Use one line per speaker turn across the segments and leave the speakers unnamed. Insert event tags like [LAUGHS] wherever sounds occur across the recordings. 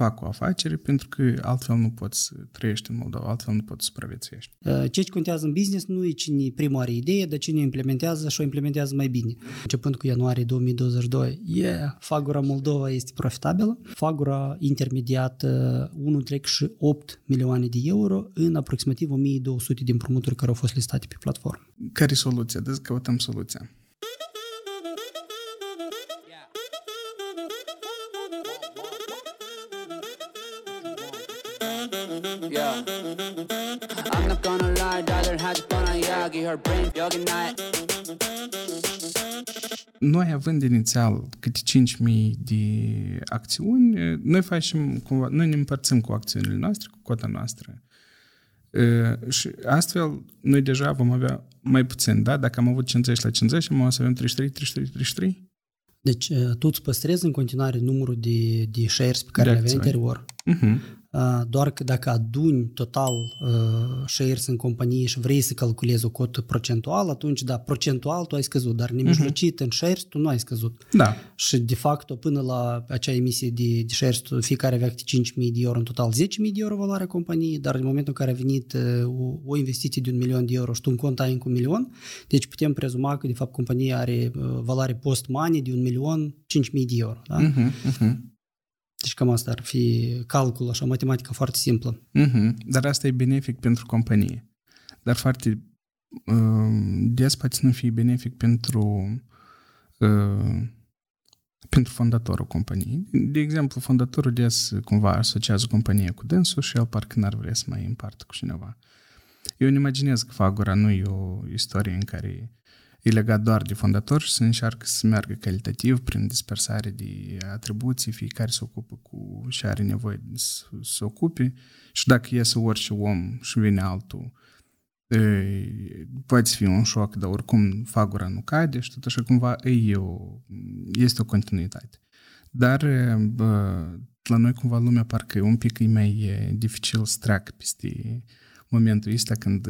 fac o afacere pentru că altfel nu poți să trăiești în Moldova, altfel nu poți să supraviețuiești.
Uh, ce contează în business nu e cine primul are idee, dar cine o implementează și o implementează mai bine. Începând cu ianuarie 2022, yeah, Fagura Moldova este profitabilă. Fagura intermediat 1,8 milioane de euro în aproximativ 1200 de împrumuturi care au fost listate pe platformă.
Care e soluția? Deci căutăm soluția. Noi având inițial câte 5.000 de acțiuni, noi facem cumva, noi ne împărțim cu acțiunile noastre, cu cota noastră. Și astfel, noi deja vom avea mai puțin, da? Dacă am avut 50 la 50, am o să avem 33, 33, 33.
Deci tu îți păstrezi în continuare numărul de, de shares pe care le aveai anterior. Uh-huh. Doar că dacă aduni total uh, shares în companie și vrei să calculezi o cotă procentuală, atunci, da, procentual tu ai scăzut, dar nemijlocit uh-huh. în shares tu nu ai scăzut.
Da.
Și, de fapt, până la acea emisie de, de shares, tu, fiecare avea 5.000 de euro, în total 10.000 de euro valoarea companiei, dar în momentul în care a venit o, o investiție de un milion de euro și tu în cont ai încă un milion, deci putem prezuma că, de fapt, compania are valoare post-money de un milion 5.000 de euro. Da? Uh-huh, uh-huh. Deci cam asta ar fi calcul, așa, matematică foarte simplă.
Uh-huh. Dar asta e benefic pentru companie. Dar foarte uh, des poate nu fie benefic pentru uh, pentru fondatorul companiei. De exemplu, fondatorul des cumva asociază compania cu dânsul și el parcă n-ar vrea să mai împartă cu cineva. Eu îmi imaginez că Fagura nu e o istorie în care e legat doar de fondator și să încearcă să meargă calitativ prin dispersare de atribuții, fiecare se ocupă cu și are nevoie să se ocupe și dacă iese orice om și vine altul, e, poate fi un șoc, dar oricum fagura nu cade și tot așa cumva e o, este o continuitate. Dar bă, la noi cumva lumea parcă e un pic e mai dificil să treacă peste momentul ăsta când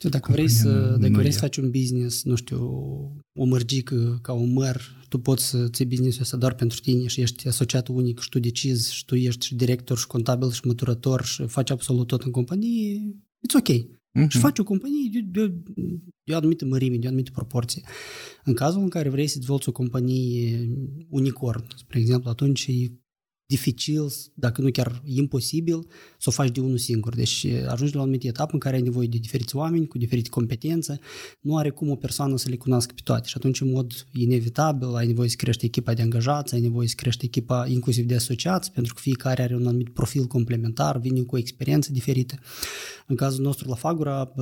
știu, dacă vrei să, dacă vrei să faci un business, nu știu, o mărgică ca un măr, tu poți să ții business-ul ăsta doar pentru tine și ești asociat unic și tu decizi și tu ești și director și contabil și măturător și faci absolut tot în companie, it's ok. Uh-huh. Și faci o companie de, de, de o anumită mărime, de o anumită proporție. În cazul în care vrei să dezvolți o companie unicorn, spre exemplu, atunci e dificil, dacă nu chiar imposibil, să o faci de unul singur. Deci ajungi la o anumită etapă în care ai nevoie de diferiți oameni cu diferite competențe, nu are cum o persoană să le cunoască pe toate și atunci în mod inevitabil ai nevoie să crești echipa de angajați, ai nevoie să crești echipa inclusiv de asociați, pentru că fiecare are un anumit profil complementar, vine cu o experiență diferită. În cazul nostru la Fagura,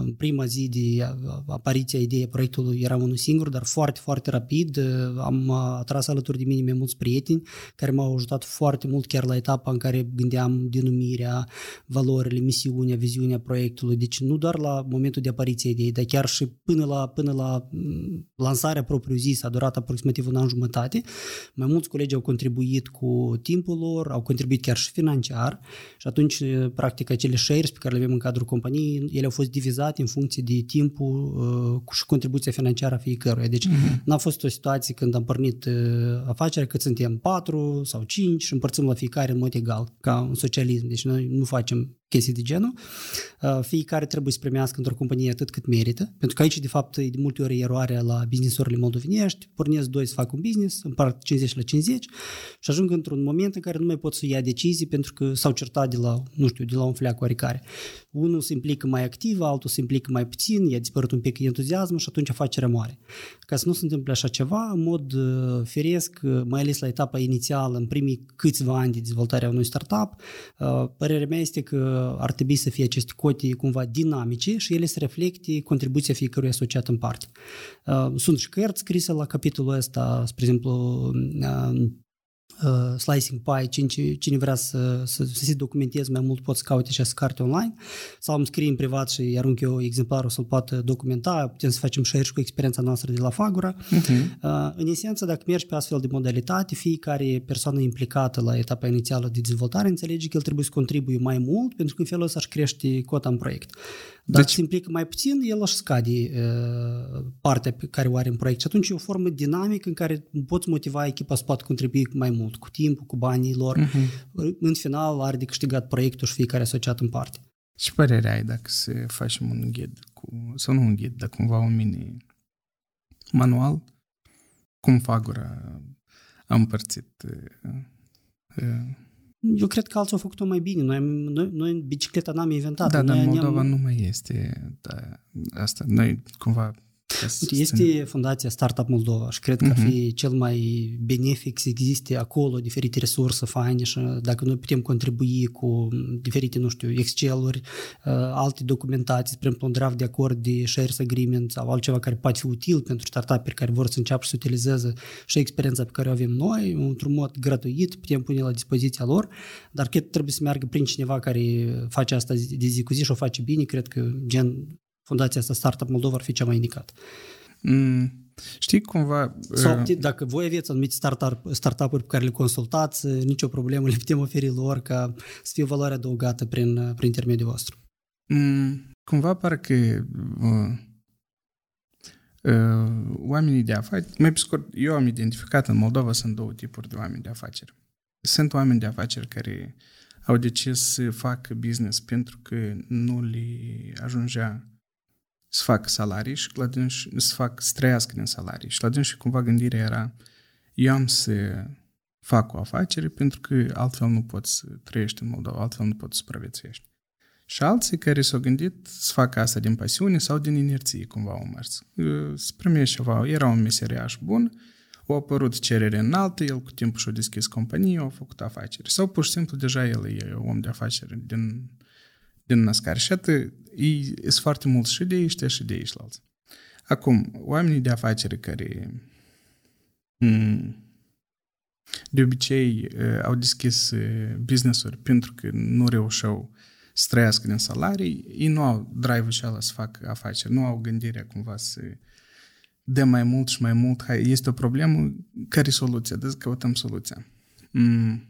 în prima zi de apariția ideii proiectului eram unul singur, dar foarte, foarte rapid am atras alături de mine mai mulți prieteni care m-au ajutat foarte mult chiar la etapa în care gândeam denumirea, valorile, misiunea, viziunea proiectului. Deci nu doar la momentul de apariție ideii, dar chiar și până la, până la mm, lansarea propriu zis, a durat aproximativ un an jumătate. Mai mulți colegi au contribuit cu timpul lor, au contribuit chiar și financiar și atunci, practic, acele shares pe care le avem în cadrul companiei, ele au fost divizate în funcție de timpul uh, și contribuția financiară a fiecăruia. Deci uh-huh. n-a fost o situație când am pornit uh, afacerea că suntem patru sau cinci 5 și împărțim la fiecare în mod egal, ca un socialism. Deci noi nu facem chestii de genul. Uh, fiecare trebuie să primească într-o companie atât cât merită, pentru că aici, de fapt, e de multe ori eroarea la businessurile moldovenești, pornesc doi să facă un business, împart 50 la 50 și ajung într-un moment în care nu mai pot să ia decizii pentru că s-au certat de la, nu știu, de la un fleac oarecare. Unul se implică mai activ, altul se implică mai puțin, i-a dispărut un pic entuziasmul și atunci afacerea moare. Ca să nu se întâmple așa ceva, în mod uh, firesc, uh, mai ales la etapa inițială, în primii câțiva ani de dezvoltare a unui startup, părerea mea este că ar trebui să fie aceste cote cumva dinamice și ele să reflecte contribuția fiecărui asociat în parte. Uh, sunt și cărți scrise la capitolul ăsta, spre exemplu, uh, uh, Slicing Pie, cine, cine vrea să, să, să se documenteze mai mult pot să caute această carte online sau îmi scrie în privat și arunc eu exemplarul să-l poată documenta, putem să facem share și cu experiența noastră de la Fagura. Uh-huh. Uh, în esență, dacă mergi pe astfel de modalitate, fiecare persoană implicată la etapa inițială de dezvoltare înțelege că el trebuie să contribuie mai mult pentru că în felul ăsta își crește cota în proiect. Dacă deci... se implică mai puțin, el își scade uh, partea pe care o are în proiect. Și atunci e o formă dinamică în care poți motiva echipa să poată contribui mai mult, cu timpul, cu banii lor. Uh-huh. În final are de câștigat proiectul și fiecare asociat în parte.
Ce părere ai dacă se facem un ghid, cu, sau nu un ghid, dar cumva un mini manual, cum Fagura a împărțit uh, uh,
eu cred că alții au făcut-o mai bine. Noi, noi, noi bicicleta n-am inventat.
Da,
noi
dar Moldova nu mai este da, asta. Noi cumva
este Fundația Startup Moldova și cred că uh-huh. fi cel mai benefic să existe acolo diferite resurse faine și dacă noi putem contribui cu diferite, nu știu, Excel-uri, uh, alte documentații, spre exemplu un draft de acord de shares agreement sau altceva care poate fi util pentru startup care vor să înceapă să utilizeze și experiența pe care o avem noi, într-un mod gratuit, putem pune la dispoziția lor, dar cred că trebuie să meargă prin cineva care face asta de zi cu zi și o face bine, cred că gen fundația asta Startup Moldova ar fi cea mai indicată.
Mm, știi cumva...
Sau uh... dacă voi aveți anumite startup, startup-uri pe care le consultați, nicio problemă, [LAUGHS] le putem oferi lor ca să fie valoare adăugată prin, prin intermediul vostru.
Mm, cumva parcă uh, uh, oamenii de afaceri, mai pe scurt, eu am identificat în Moldova sunt două tipuri de oameni de afaceri. Sunt oameni de afaceri care au decis să facă business pentru că nu le ajungea să facă salarii și la dânsi, să fac, să trăiască din salarii. Și la dânsi cumva gândirea era, eu am să fac o afacere pentru că altfel nu poți să trăiești în Moldova, altfel nu poți să supraviețuiești. Și alții care s-au gândit să facă asta din pasiune sau din inerție, cumva au mers. Să primești ceva, era un meseriaș bun, au apărut cerere înaltă, el cu timpul și-a deschis companie, a făcut afaceri. Sau pur și simplu deja el e om de afaceri din, din născare. Și atât sunt foarte mulți și de ăștia și de ăștilalți. Acum, oamenii de afaceri care mm, de obicei au deschis business-uri pentru că nu reușeau să trăiască din salarii, ei nu au drive-ul ăla să facă afaceri, nu au gândirea cumva să dă mai mult și mai mult. Hai, este o problemă, care e soluția? Deci căutăm soluția. Mm.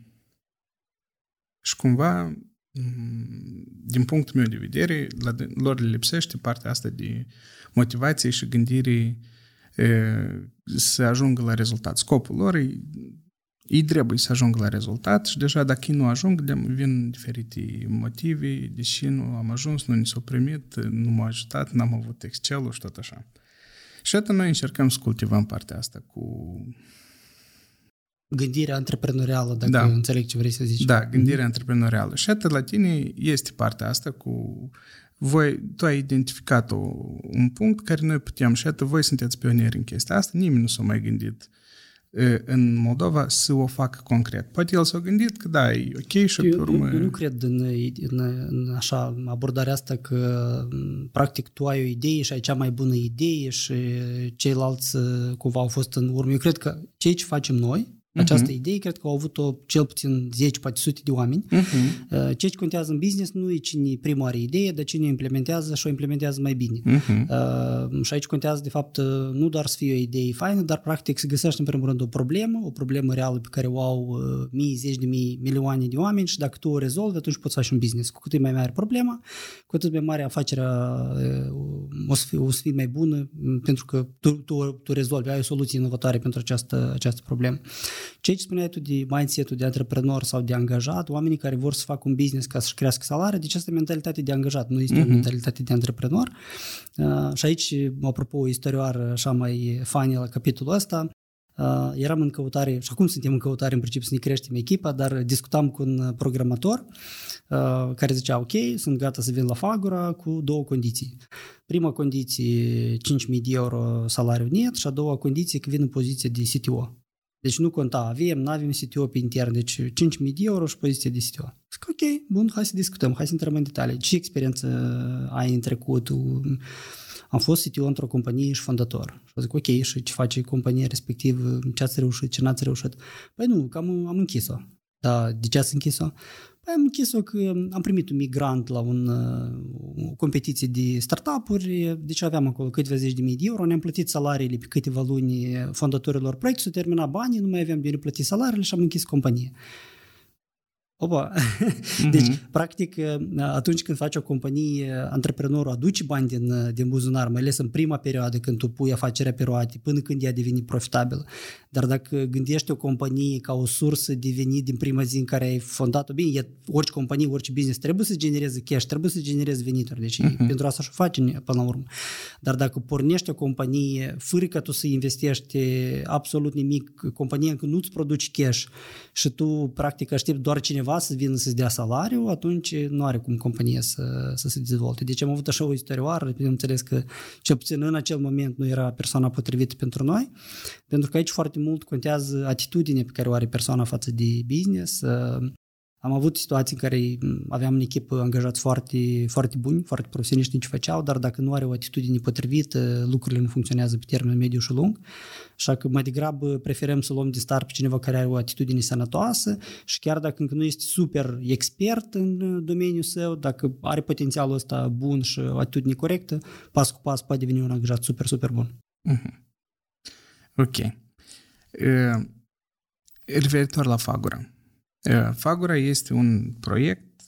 Și cumva Mm, din punctul meu de vedere, la, lor le lipsește partea asta de motivație și gândire să ajungă la rezultat. Scopul lor e, ei trebuie să ajungă la rezultat și deja dacă ei nu ajung, vin diferite motive, deși nu am ajuns, nu ni s-au primit, nu m-au ajutat, n-am avut Excel-ul și tot așa. Și atât noi încercăm să cultivăm partea asta cu
gândirea antreprenorială, dacă da. înțeleg ce vrei să zici.
Da, gândirea mm-hmm. antreprenorială. Și atât la tine este partea asta cu voi, tu ai identificat o, un punct care noi putem și atât voi sunteți pionieri în chestia asta, nimeni nu s-a mai gândit în Moldova să o facă concret. Poate el s-a gândit că da, e ok și
eu,
pe urmă...
Eu nu cred în, în, în așa abordarea asta că practic tu ai o idee și ai cea mai bună idee și ceilalți cumva au fost în urmă. Eu cred că ceea ce facem noi această uh-huh. idee cred că au avut-o cel puțin 10, poate sute de oameni. Uh-huh. Ceea ce contează în business nu e cine primul are idee, dar cine o implementează și o implementează mai bine. Uh-huh. Uh, și aici contează, de fapt, nu doar să fie o idee faină, dar practic să găsești în primul rând o problemă, o problemă reală pe care o au uh, mii, zeci de mii, milioane de oameni și dacă tu o rezolvi, atunci poți să faci un business. Cu cât e mai mare problema, cu atât mai mare afacerea uh, o să fie, o să fie mai bună pentru că tu, tu, tu rezolvi, ai o soluție inovatoare pentru această, această problemă. Ce ce spuneai tu de mindset-ul de antreprenor sau de angajat, oamenii care vor să facă un business ca să-și crească salariul, deci asta e mentalitate de angajat, nu este uh-huh. o mhm. mentalitate de antreprenor. Uh, și aici, apropo, o istorioară așa mai funny la capitolul ăsta, Uh, eram în căutare, și acum suntem în căutare în principiu să ne creștem echipa, dar discutam cu un programator uh, care zicea, ok, sunt gata să vin la Fagura cu două condiții. Prima condiție, 5.000 de euro salariu net și a doua condiție că vin în poziție de CTO. Deci nu conta, avem, nu avem CTO pe intern, deci 5.000 de euro și poziție de CTO. Zic, ok, bun, hai să discutăm, hai să intrăm în detalii. Ce experiență ai în trecut? Am fost CTO într-o companie și fondator. Și zic, ok, și ce face compania respectivă, ce ați reușit, ce n-ați reușit? Păi nu, că am, am închis-o. Da, de ce ați închis-o? Păi am închis-o că am primit un migrant la un, o competiție de startup-uri, deci aveam acolo câteva zeci de mii de euro, ne-am plătit salariile pe câteva luni fondatorilor proiectului, s-au terminat banii, nu mai aveam de plătit salariile și am închis compania. Opa! Mm-hmm. [LAUGHS] Deci, practic, atunci când faci o companie, antreprenorul aduce bani din, din buzunar, mai ales în prima perioadă când tu pui afacerea pe roate, până când ea devine profitabilă. Dar dacă gândești o companie ca o sursă de venit din prima zi în care ai fondat-o, bine, e, orice companie, orice business trebuie să genereze cash, trebuie să genereze venituri, deci uh-huh. pentru asta și o faci până la urmă. Dar dacă pornești o companie fără ca tu să investești absolut nimic, compania încă nu-ți produce cash și tu practic aștepți doar cineva să vină să-ți dea salariu, atunci nu are cum compania să, să se dezvolte. Deci am avut așa o istorioară, am înțeles că cel puțin în acel moment nu era persoana potrivită pentru noi, pentru că aici foarte mult contează atitudinea pe care o are persoana față de business. Am avut situații în care aveam în echipă angajați foarte, foarte buni, foarte profesioniști în ce făceau, dar dacă nu are o atitudine potrivită, lucrurile nu funcționează pe termen mediu și lung. Așa că mai degrabă preferăm să luăm de start pe cineva care are o atitudine sănătoasă și chiar dacă încă nu este super expert în domeniul său, dacă are potențialul ăsta bun și o atitudine corectă, pas cu pas poate deveni un angajat super, super bun.
Uh-huh. Ok. Referitor la Fagura. Fagura este un proiect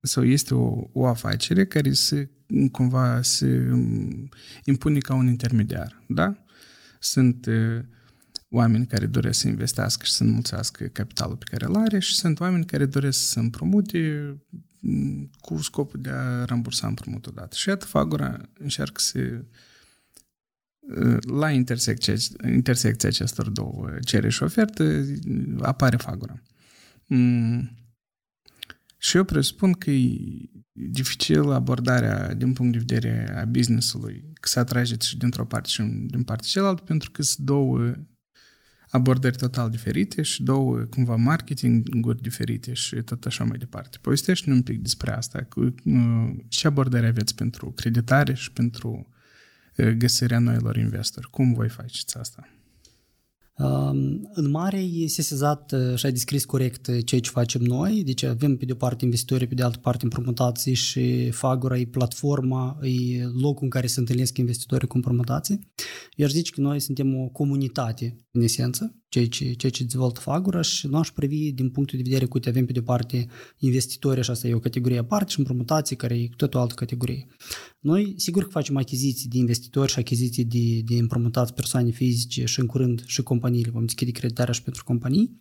sau este o, o afacere care se cumva se impune ca un intermediar, da? Sunt oameni care doresc să investească și să înmulțească capitalul pe care îl are și sunt oameni care doresc să împrumute cu scopul de a rambursa împrumutul dat. Și iată, Fagura încearcă să la intersecția, intersecția acestor două cereri și ofertă apare fagura. Mm. Și eu presupun că e dificil abordarea din punct de vedere a business-ului, că să atrageți și dintr-o parte și din partea cealaltă, pentru că sunt două abordări total diferite și două, cumva, marketing-uri diferite și tot așa mai departe. Povestește-ne un pic despre asta. Cu, ce abordare aveți pentru creditare și pentru găsirea noilor investori. Cum voi faceți asta?
În mare e sesizat și a descris corect ceea ce facem noi, deci avem pe de o parte investitori, pe de altă parte împrumutații și Fagura e platforma, e locul în care se întâlnesc investitorii cu împrumutații. Iar zice că noi suntem o comunitate, în esență, ceea ce, ceea ce dezvoltă Fagura și nu aș privi din punctul de vedere că avem pe de o parte investitori și asta e o categorie aparte și împrumutații care e tot o altă categorie. Noi sigur că facem achiziții de investitori și achiziții de, de împrumutați persoane fizice și în curând și companiile. Vom deschide creditarea și pentru companii,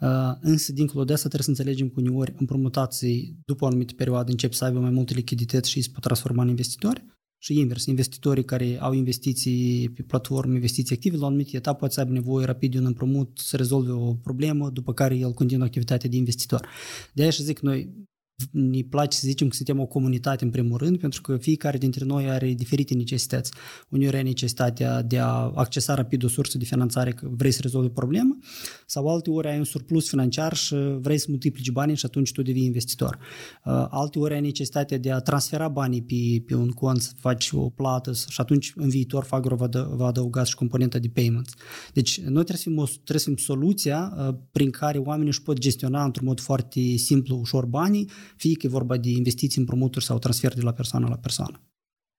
uh, însă dincolo de asta trebuie să înțelegem că uneori împrumutații după o anumită perioadă încep să aibă mai multe lichidități și se pot transforma în investitori și invers, investitorii care au investiții pe platformă, investiții active, la o anumită etapă poate să aibă nevoie rapid de un împrumut să rezolve o problemă, după care el continuă activitatea de investitor. De aia și zic noi, ne place să zicem că suntem o comunitate în primul rând, pentru că fiecare dintre noi are diferite necesități. Uneori are necesitatea de a accesa rapid o sursă de finanțare că vrei să rezolvi o problemă, sau alte ori ai un surplus financiar și vrei să multiplici banii și atunci tu devii investitor. Uh, alte ori ai necesitatea de a transfera banii pe, pe un cont, să faci o plată și atunci în viitor Fagro va, dă, va adăuga și componenta de payments. Deci noi trebuie să fim, o, trebuie să fim soluția uh, prin care oamenii își pot gestiona într-un mod foarte simplu, ușor banii fie că e vorba de investiții, împrumuturi sau transfer de la persoană la persoană.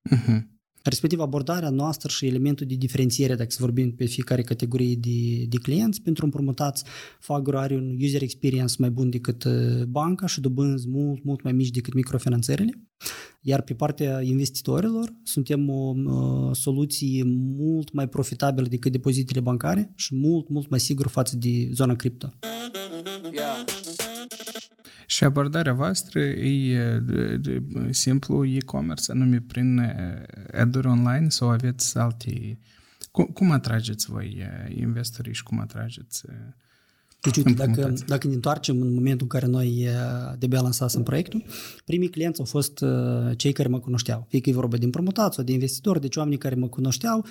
Uh-huh. Respectiv, abordarea noastră și elementul de diferențiere, dacă să vorbim pe fiecare categorie de, de clienți, pentru împrumutați, Fagro are un user experience mai bun decât uh, banca și dobânzi mult, mult mai mici decât microfinanțările. Iar pe partea investitorilor, suntem o uh, soluție mult mai profitabilă decât depozitele bancare și mult, mult mai sigur față de zona cripto. Yeah.
Și abordarea voastră e de, de, simplu e-commerce, anume prin ad online sau aveți alte... Cum, cum atrageți voi investitorii și cum atrageți
deci, uite, dacă, dacă ne întoarcem în momentul în care noi de-abia lansasem proiectul, primii clienți au fost cei care mă cunoșteau. Fie că e vorba de împrumutați sau de investitori, deci oamenii care mă cunoșteau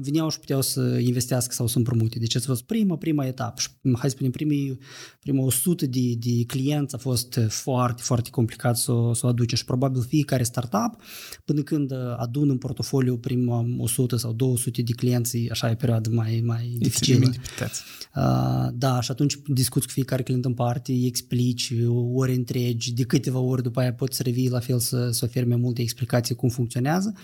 veneau și puteau să investească sau să împrumute. Deci ați fost prima, prima etapă. Și, hai să spunem, primii, prima 100 de, de clienți a fost foarte, foarte complicat să, să o aduce și probabil fiecare startup, până când adun în portofoliu prima 100 sau 200 de clienți, așa e perioadă mai, mai dificilă. Da, și atunci discuți cu fiecare client în parte, îi explici ori întregi, de câteva ori după aia poți să revii la fel să, să oferi mai multe explicații cum funcționează.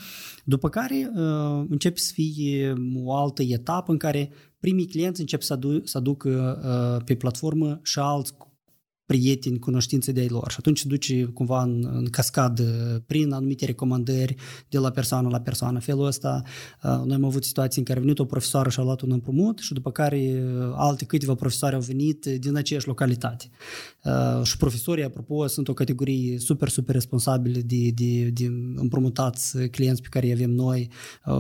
După care uh, începe să fie o altă etapă în care primii clienți încep să, adu- să aducă uh, pe platformă și alți prieteni, cunoștințe de ai lor și atunci duce cumva în, în cascadă prin anumite recomandări de la persoană la persoană. Felul ăsta, uh, noi am avut situații în care a venit o profesoară și a luat un împrumut și după care uh, alte câteva profesoare au venit din aceeași localitate. Uh, și profesorii, apropo, sunt o categorie super, super responsabile de, de, de împrumutați clienți pe care îi avem noi.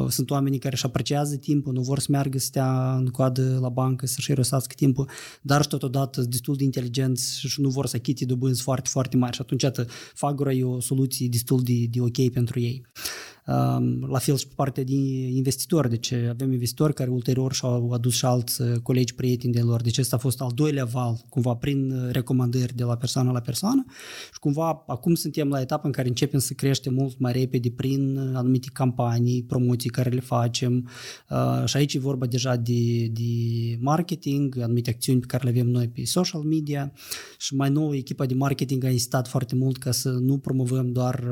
Sunt oamenii care își apreciază timpul, nu vor să meargă să stea în coadă la bancă, să-și irosească timpul, dar și totodată destul de inteligenți și nu vor să achite dobânzi foarte, foarte mari și atunci, atât, Fagura e o soluție destul de, de ok pentru ei. La fel și pe partea de investitori, deci avem investitori care ulterior și-au adus și alți uh, colegi prieteni de lor. Deci ăsta a fost al doilea val, cumva prin uh, recomandări de la persoană la persoană. Și cumva acum suntem la etapa în care începem să creștem mult mai repede prin uh, anumite campanii, promoții care le facem. Și aici e vorba deja de, de marketing, anumite acțiuni pe care le avem noi pe social media. Și mai nou echipa de marketing a insistat foarte mult ca să nu promovăm doar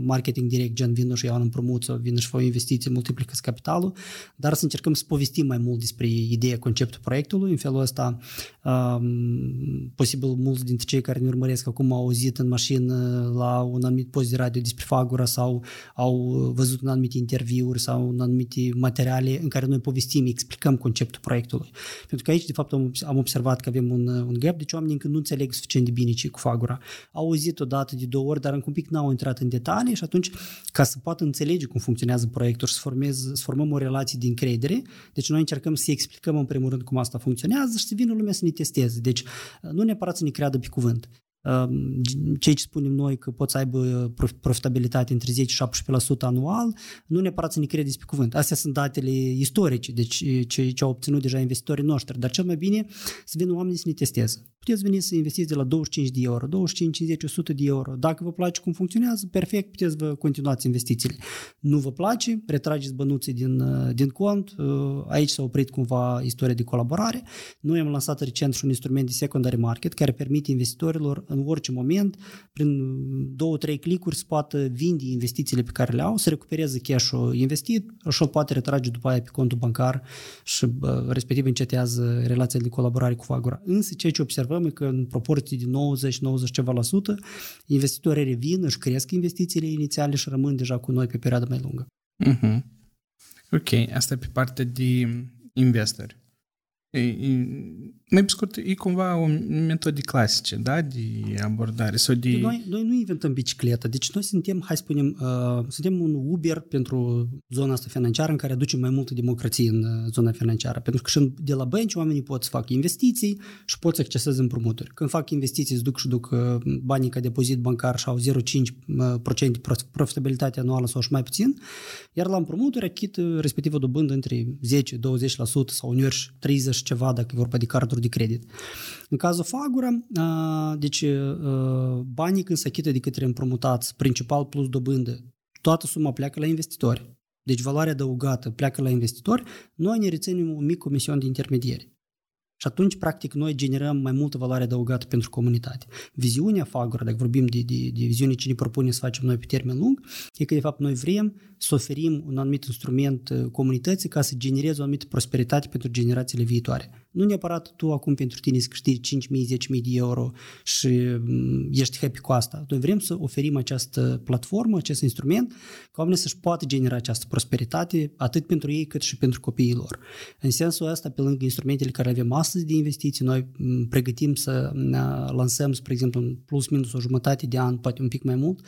marketing direct, gen vin și iau împrumut sau vină și fă o investiție, multiplică capitalul, dar să încercăm să povestim mai mult despre ideea, conceptul proiectului. În felul ăsta, um, posibil mulți dintre cei care ne urmăresc acum au auzit în mașină la un anumit post de radio despre Fagura sau au văzut în anumite interviuri sau în anumite materiale în care noi povestim, explicăm conceptul proiectului. Pentru că aici, de fapt, am observat că avem un, un gap, deci oamenii încă nu înțeleg suficient de bine ce cu Fagura. Au auzit o dată, de două ori, dar încă un pic n-au intrat în detalii și atunci, ca să poată înțelege cum funcționează proiectul și să, formez, să formăm o relație de încredere. Deci noi încercăm să explicăm în primul rând cum asta funcționează și să vină lumea să ne testeze. Deci nu neapărat să ne creadă pe cuvânt. Ceea ce spunem noi că pot să aibă profitabilitate între 10 și 17% anual, nu neapărat să ne credeți pe cuvânt. Astea sunt datele istorice, deci ce, ce au obținut deja investitorii noștri, dar cel mai bine să vină oamenii să ne testeze. Puteți veni să investiți de la 25 de euro, 25, 50, 100 de euro. Dacă vă place cum funcționează, perfect, puteți vă continuați investițiile. Nu vă place, retrageți bănuții din, din cont. Aici s-a oprit cumva istoria de colaborare. Noi am lansat recent și un instrument de secondary market care permite investitorilor în orice moment, prin două, trei clicuri, să poată vinde investițiile pe care le au, să recupereze cash-ul investit și îl poate retrage după aia pe contul bancar și respectiv încetează relația de colaborare cu Fagura. Însă ceea ce observăm e că în proporție de 90-90 ceva la sută, investitorii revin, își cresc investițiile inițiale și rămân deja cu noi pe perioadă mai lungă.
Uh-huh. Ok, asta e pe partea de investori. E, e, mai pe scurt, e cumva o metodă clasice, da, de abordare sau de...
Noi, noi nu inventăm bicicleta, deci noi suntem, hai să spunem, uh, suntem un Uber pentru zona asta financiară în care aducem mai multă democrație în uh, zona financiară, pentru că și de la bănci oamenii pot să facă investiții și pot să acceseze împrumuturi. Când fac investiții, îți duc și duc uh, banii ca depozit bancar și au 0,5% de profitabilitate anuală sau și mai puțin, iar la împrumuturi achit uh, respectiv o dobândă între 10-20% sau uneori 30 ceva dacă e vorba de carduri de credit. În cazul Fagura, deci banii când se achită de către împrumutați, principal plus dobândă, toată suma pleacă la investitori. Deci valoarea adăugată pleacă la investitori, noi ne reținem un mic comision de intermediari. Și atunci, practic, noi generăm mai multă valoare adăugată pentru comunitate. Viziunea Fagura, dacă vorbim de, de, de viziune ce ne propune să facem noi pe termen lung, e că, de fapt, noi vrem să oferim un anumit instrument comunității ca să genereze o anumită prosperitate pentru generațiile viitoare. Nu neapărat tu acum pentru tine să câștigi 5.000, 10.000 de euro și mm, ești happy cu asta. Noi vrem să oferim această platformă, acest instrument, ca oamenii să-și poată genera această prosperitate atât pentru ei cât și pentru copiii lor. În sensul ăsta, pe lângă instrumentele care avem astăzi de investiții, noi mm, pregătim să mm, lansăm, spre exemplu, în plus minus o jumătate de an, poate un pic mai mult,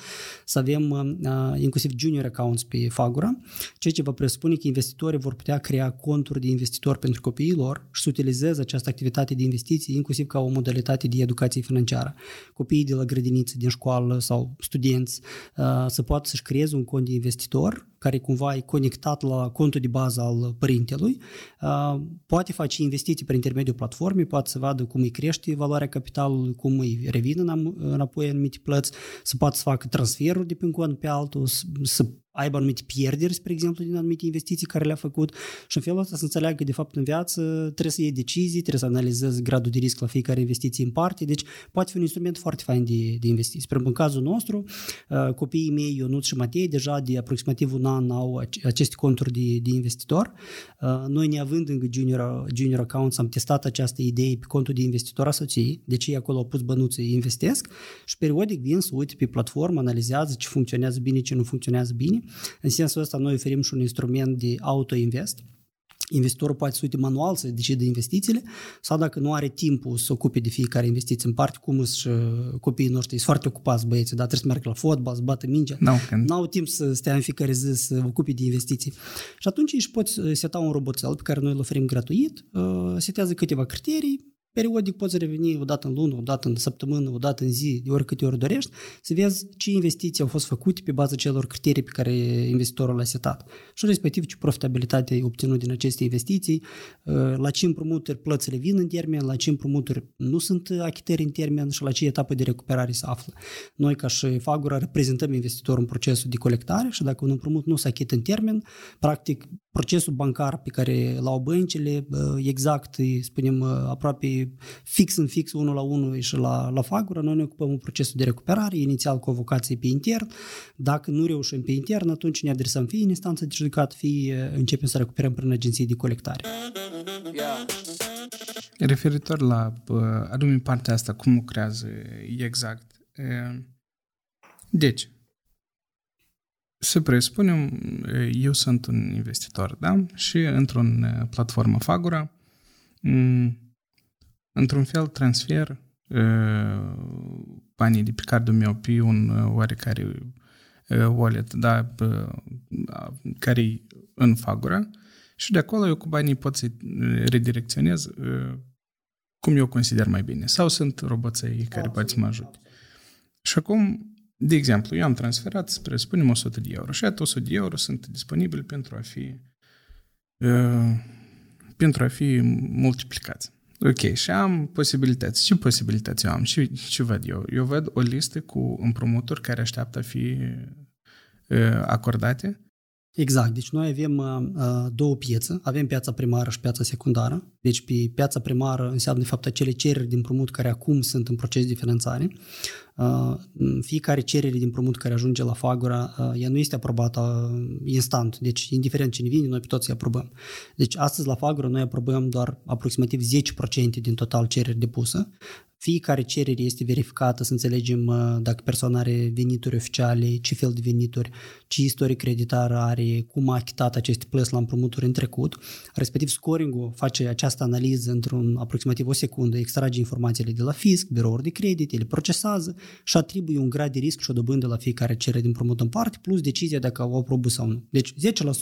să avem uh, inclusiv junior accounts pe Fagura, ceea ce va presupune că investitorii vor putea crea conturi de investitori pentru copiii lor și să utilizeze utilizez această activitate de investiții inclusiv ca o modalitate de educație financiară. Copiii de la grădiniță, din școală sau studenți uh, să poată să-și creeze un cont de investitor care cumva e conectat la contul de bază al părintelui, uh, poate face investiții prin intermediul platformei, poate să vadă cum îi crește valoarea capitalului, cum îi revin înapoi în anumite plăți, să poată să facă transferuri de pe un cont pe altul, să aibă anumite pierderi, spre exemplu, din anumite investiții care le-a făcut și în felul ăsta să înțeleagă că, de fapt, în viață trebuie să iei decizii, trebuie să analizezi gradul de risc la fiecare investiție în parte, deci poate fi un instrument foarte fain de, de investiții. Spre în cazul nostru, uh, copiii mei, Ionut și Matei, deja de aproximativ un an au aceste conturi de, de investitor. Uh, noi, neavând încă junior, junior accounts, am testat această idee pe contul de investitor a soției, deci ei acolo au pus bănuții, investesc și periodic vin să uite pe platformă, analizează ce funcționează bine, ce nu funcționează bine. În sensul ăsta noi oferim și un instrument de auto-invest, Investitorul poate să uite manual să decide investițiile sau dacă nu are timpul să ocupe de fiecare investiție în parte, cum și copiii noștri sunt foarte ocupați băieții, dar trebuie să meargă la fotbal, să bată mingea,
no,
n-au timp să stea în fiecare zi să ocupe de investiții. Și atunci își poți seta un roboțel pe care noi îl oferim gratuit, uh, setează câteva criterii, Periodic poți reveni o dată în lună, o dată în săptămână, o dată în zi, de oricâte ori dorești, să vezi ce investiții au fost făcute pe baza celor criterii pe care investitorul le-a setat și respectiv ce profitabilitate ai obținut din aceste investiții, uh, la ce împrumuturi plățile vin în termen, la ce împrumuturi nu sunt achitări în termen și la ce etapă de recuperare se află. Noi ca și Fagura reprezentăm investitorul în procesul de colectare și dacă un împrumut nu se achită în termen, practic procesul bancar pe care l-au băncile, exact, spunem, aproape fix în fix, unul la unul și la, la Fagura, noi ne ocupăm un procesul de recuperare, inițial cu o vocație pe intern. Dacă nu reușim pe intern, atunci ne adresăm fie în instanță de judecat, fie începem să recuperăm prin agenții de colectare.
Referitor la anume partea asta, cum lucrează exact. Deci, să presupunem, eu sunt un investitor, da? Și într-un platformă Fagura, într-un fel transfer banii de pe cardul meu pe un oarecare wallet, da, care e în Fagura și de acolo eu cu banii pot să redirecționez cum eu consider mai bine. Sau sunt roboței care pot să mă ajute. Și acum de exemplu, eu am transferat, spre, spunem, 100 de euro și atât 100 de euro sunt disponibili pentru a fi uh, pentru a fi multiplicați. Ok, și am posibilități. Ce posibilități eu am? Ce, ce văd eu? Eu văd o listă cu împrumuturi care așteaptă a fi uh, acordate
Exact. Deci noi avem uh, două piețe. Avem piața primară și piața secundară. Deci pe piața primară înseamnă de fapt acele cereri din împrumut care acum sunt în proces de finanțare. Uh, fiecare cerere din împrumut care ajunge la Fagura, uh, ea nu este aprobată uh, instant. Deci, indiferent cine vine, noi pe toți îi aprobăm. Deci, astăzi la Fagura noi aprobăm doar aproximativ 10% din total cereri depuse. Fiecare cerere este verificată să înțelegem dacă persoana are venituri oficiale, ce fel de venituri, ce istorie creditară are, cum a achitat aceste plăți la împrumuturi în trecut. Respectiv, scoring-ul face această analiză într-un aproximativ o secundă, extrage informațiile de la fisc, birouri de credit, le procesează și atribuie un grad de risc și o dobândă la fiecare cerere din împrumut în parte, plus decizia dacă au aprobă sau nu. Deci 10%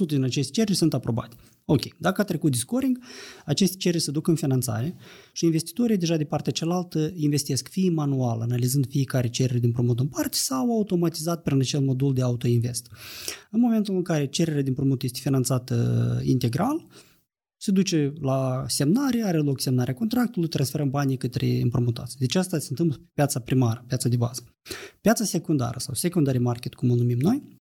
din aceste cereri sunt aprobate. Ok, dacă a trecut de scoring, aceste cereri se duc în finanțare și investitorii deja de partea cealaltă investesc fie manual, analizând fiecare cerere din împrumut în parte sau automatizat prin acel modul de auto-invest. În momentul în care cererea din împrumut este finanțată integral, se duce la semnare, are loc semnarea contractului, transferăm banii către împrumutați. Deci asta se întâmplă pe piața primară, piața de bază. Piața secundară sau secondary market, cum o numim noi,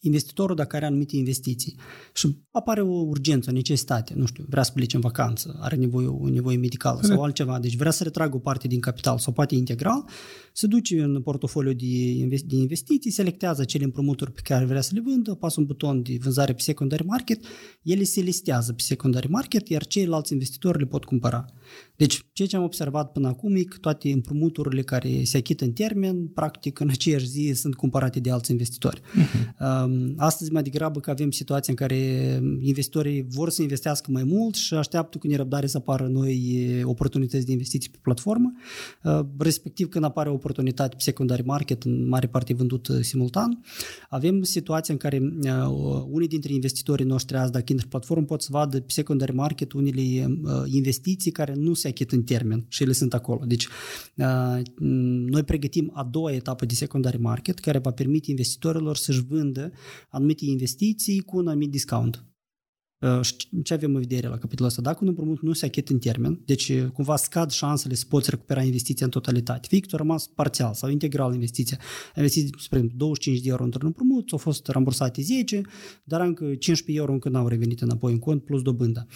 investitorul dacă are anumite investiții și apare o urgență, o necesitate, nu știu, vrea să plece în vacanță, are nevoie, o nevoie medicală sau altceva, deci vrea să retragă o parte din capital sau poate integral, se duce în portofoliu de, de investiții, selectează cele împrumuturi pe care vrea să le vândă, pasă un buton de vânzare pe secondary market, ele se listează pe secondary market, iar ceilalți investitori le pot cumpăra. Deci, ceea ce am observat până acum e că toate împrumuturile care se achită în termen, practic în aceeași zi sunt cumpărate de alți investitori. Uh-huh. Astăzi mai degrabă că avem situația în care investitorii vor să investească mai mult și așteaptă cu nerăbdare să apară noi oportunități de investiții pe platformă, respectiv când apare o oportunitate pe secondary market, în mare parte vândut simultan. Avem situația în care unii dintre investitorii noștri azi, dacă intră pe platformă, pot să vadă pe secondary market unele investiții care nu se achită în termen și ele sunt acolo. Deci noi pregătim a doua etapă de secondary market care va permite investitorilor să-și vândă anumite investiții cu un anumit discount. Uh, ce avem în vedere la capitolul ăsta? Dacă un împrumut nu se achită în termen, deci uh, cumva scad șansele să poți recupera investiția în totalitate, fie că tu rămas parțial sau integral investiția. Ai investit, spre exemplu, 25 de euro într-un împrumut, au fost rambursate 10, dar încă 15 euro încă n-au revenit înapoi în cont plus dobânda.